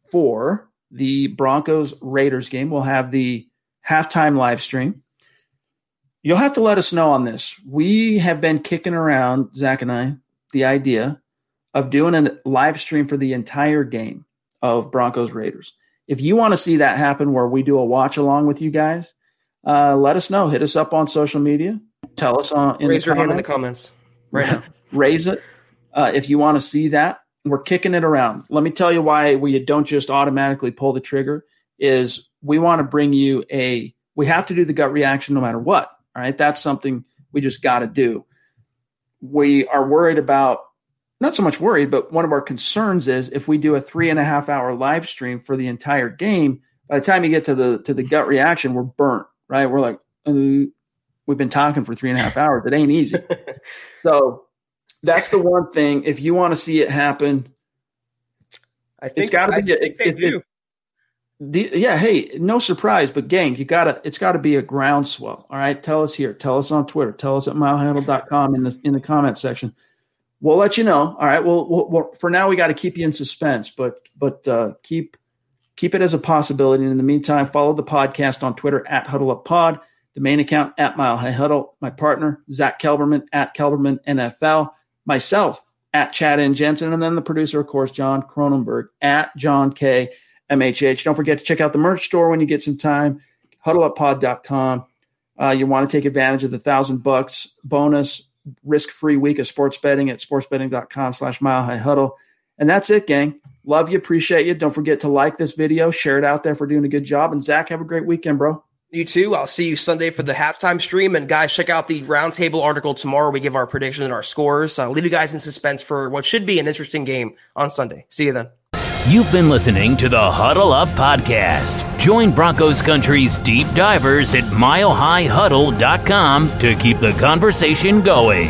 for the Broncos Raiders game. We'll have the halftime live stream. You'll have to let us know on this. We have been kicking around, Zach and I, the idea of doing a live stream for the entire game of Broncos Raiders. If you want to see that happen where we do a watch along with you guys, uh, let us know. Hit us up on social media. Tell us on in Raise the your hand in the comments right now. raise it uh, if you want to see that. We're kicking it around. Let me tell you why we don't just automatically pull the trigger. Is we want to bring you a. We have to do the gut reaction no matter what. All right, that's something we just got to do. We are worried about not so much worried, but one of our concerns is if we do a three and a half hour live stream for the entire game, by the time you get to the to the gut reaction, we're burnt. Right? We're like, uh, we've been talking for three and a half hours. It ain't easy. so that's the one thing. If you want to see it happen, I think it's got to be. a- it- it- the, yeah, hey, no surprise, but gang, you gotta it's gotta be a groundswell. All right. Tell us here. Tell us on Twitter. Tell us at milehandle.com in the in the comment section. We'll let you know. All right. Well, we'll, we'll for now we got to keep you in suspense, but but uh, keep keep it as a possibility. And in the meantime, follow the podcast on Twitter at Huddle Up Pod, the main account at Mile High Huddle, my partner Zach Kelberman at Kelberman NFL, myself at Chad and Jensen, and then the producer, of course, John Cronenberg at John K. MHH. Don't forget to check out the merch store when you get some time. HuddleUpPod.com. Uh, you want to take advantage of the thousand bucks bonus risk-free week of sports betting at sportsbetting.com slash mile high huddle. And that's it, gang. Love you, appreciate you. Don't forget to like this video, share it out there for doing a good job. And Zach, have a great weekend, bro. You too. I'll see you Sunday for the halftime stream. And guys, check out the roundtable article tomorrow. We give our predictions and our scores. Uh, leave you guys in suspense for what should be an interesting game on Sunday. See you then. You've been listening to the Huddle Up Podcast. Join Broncos Country's deep divers at milehighhuddle.com to keep the conversation going.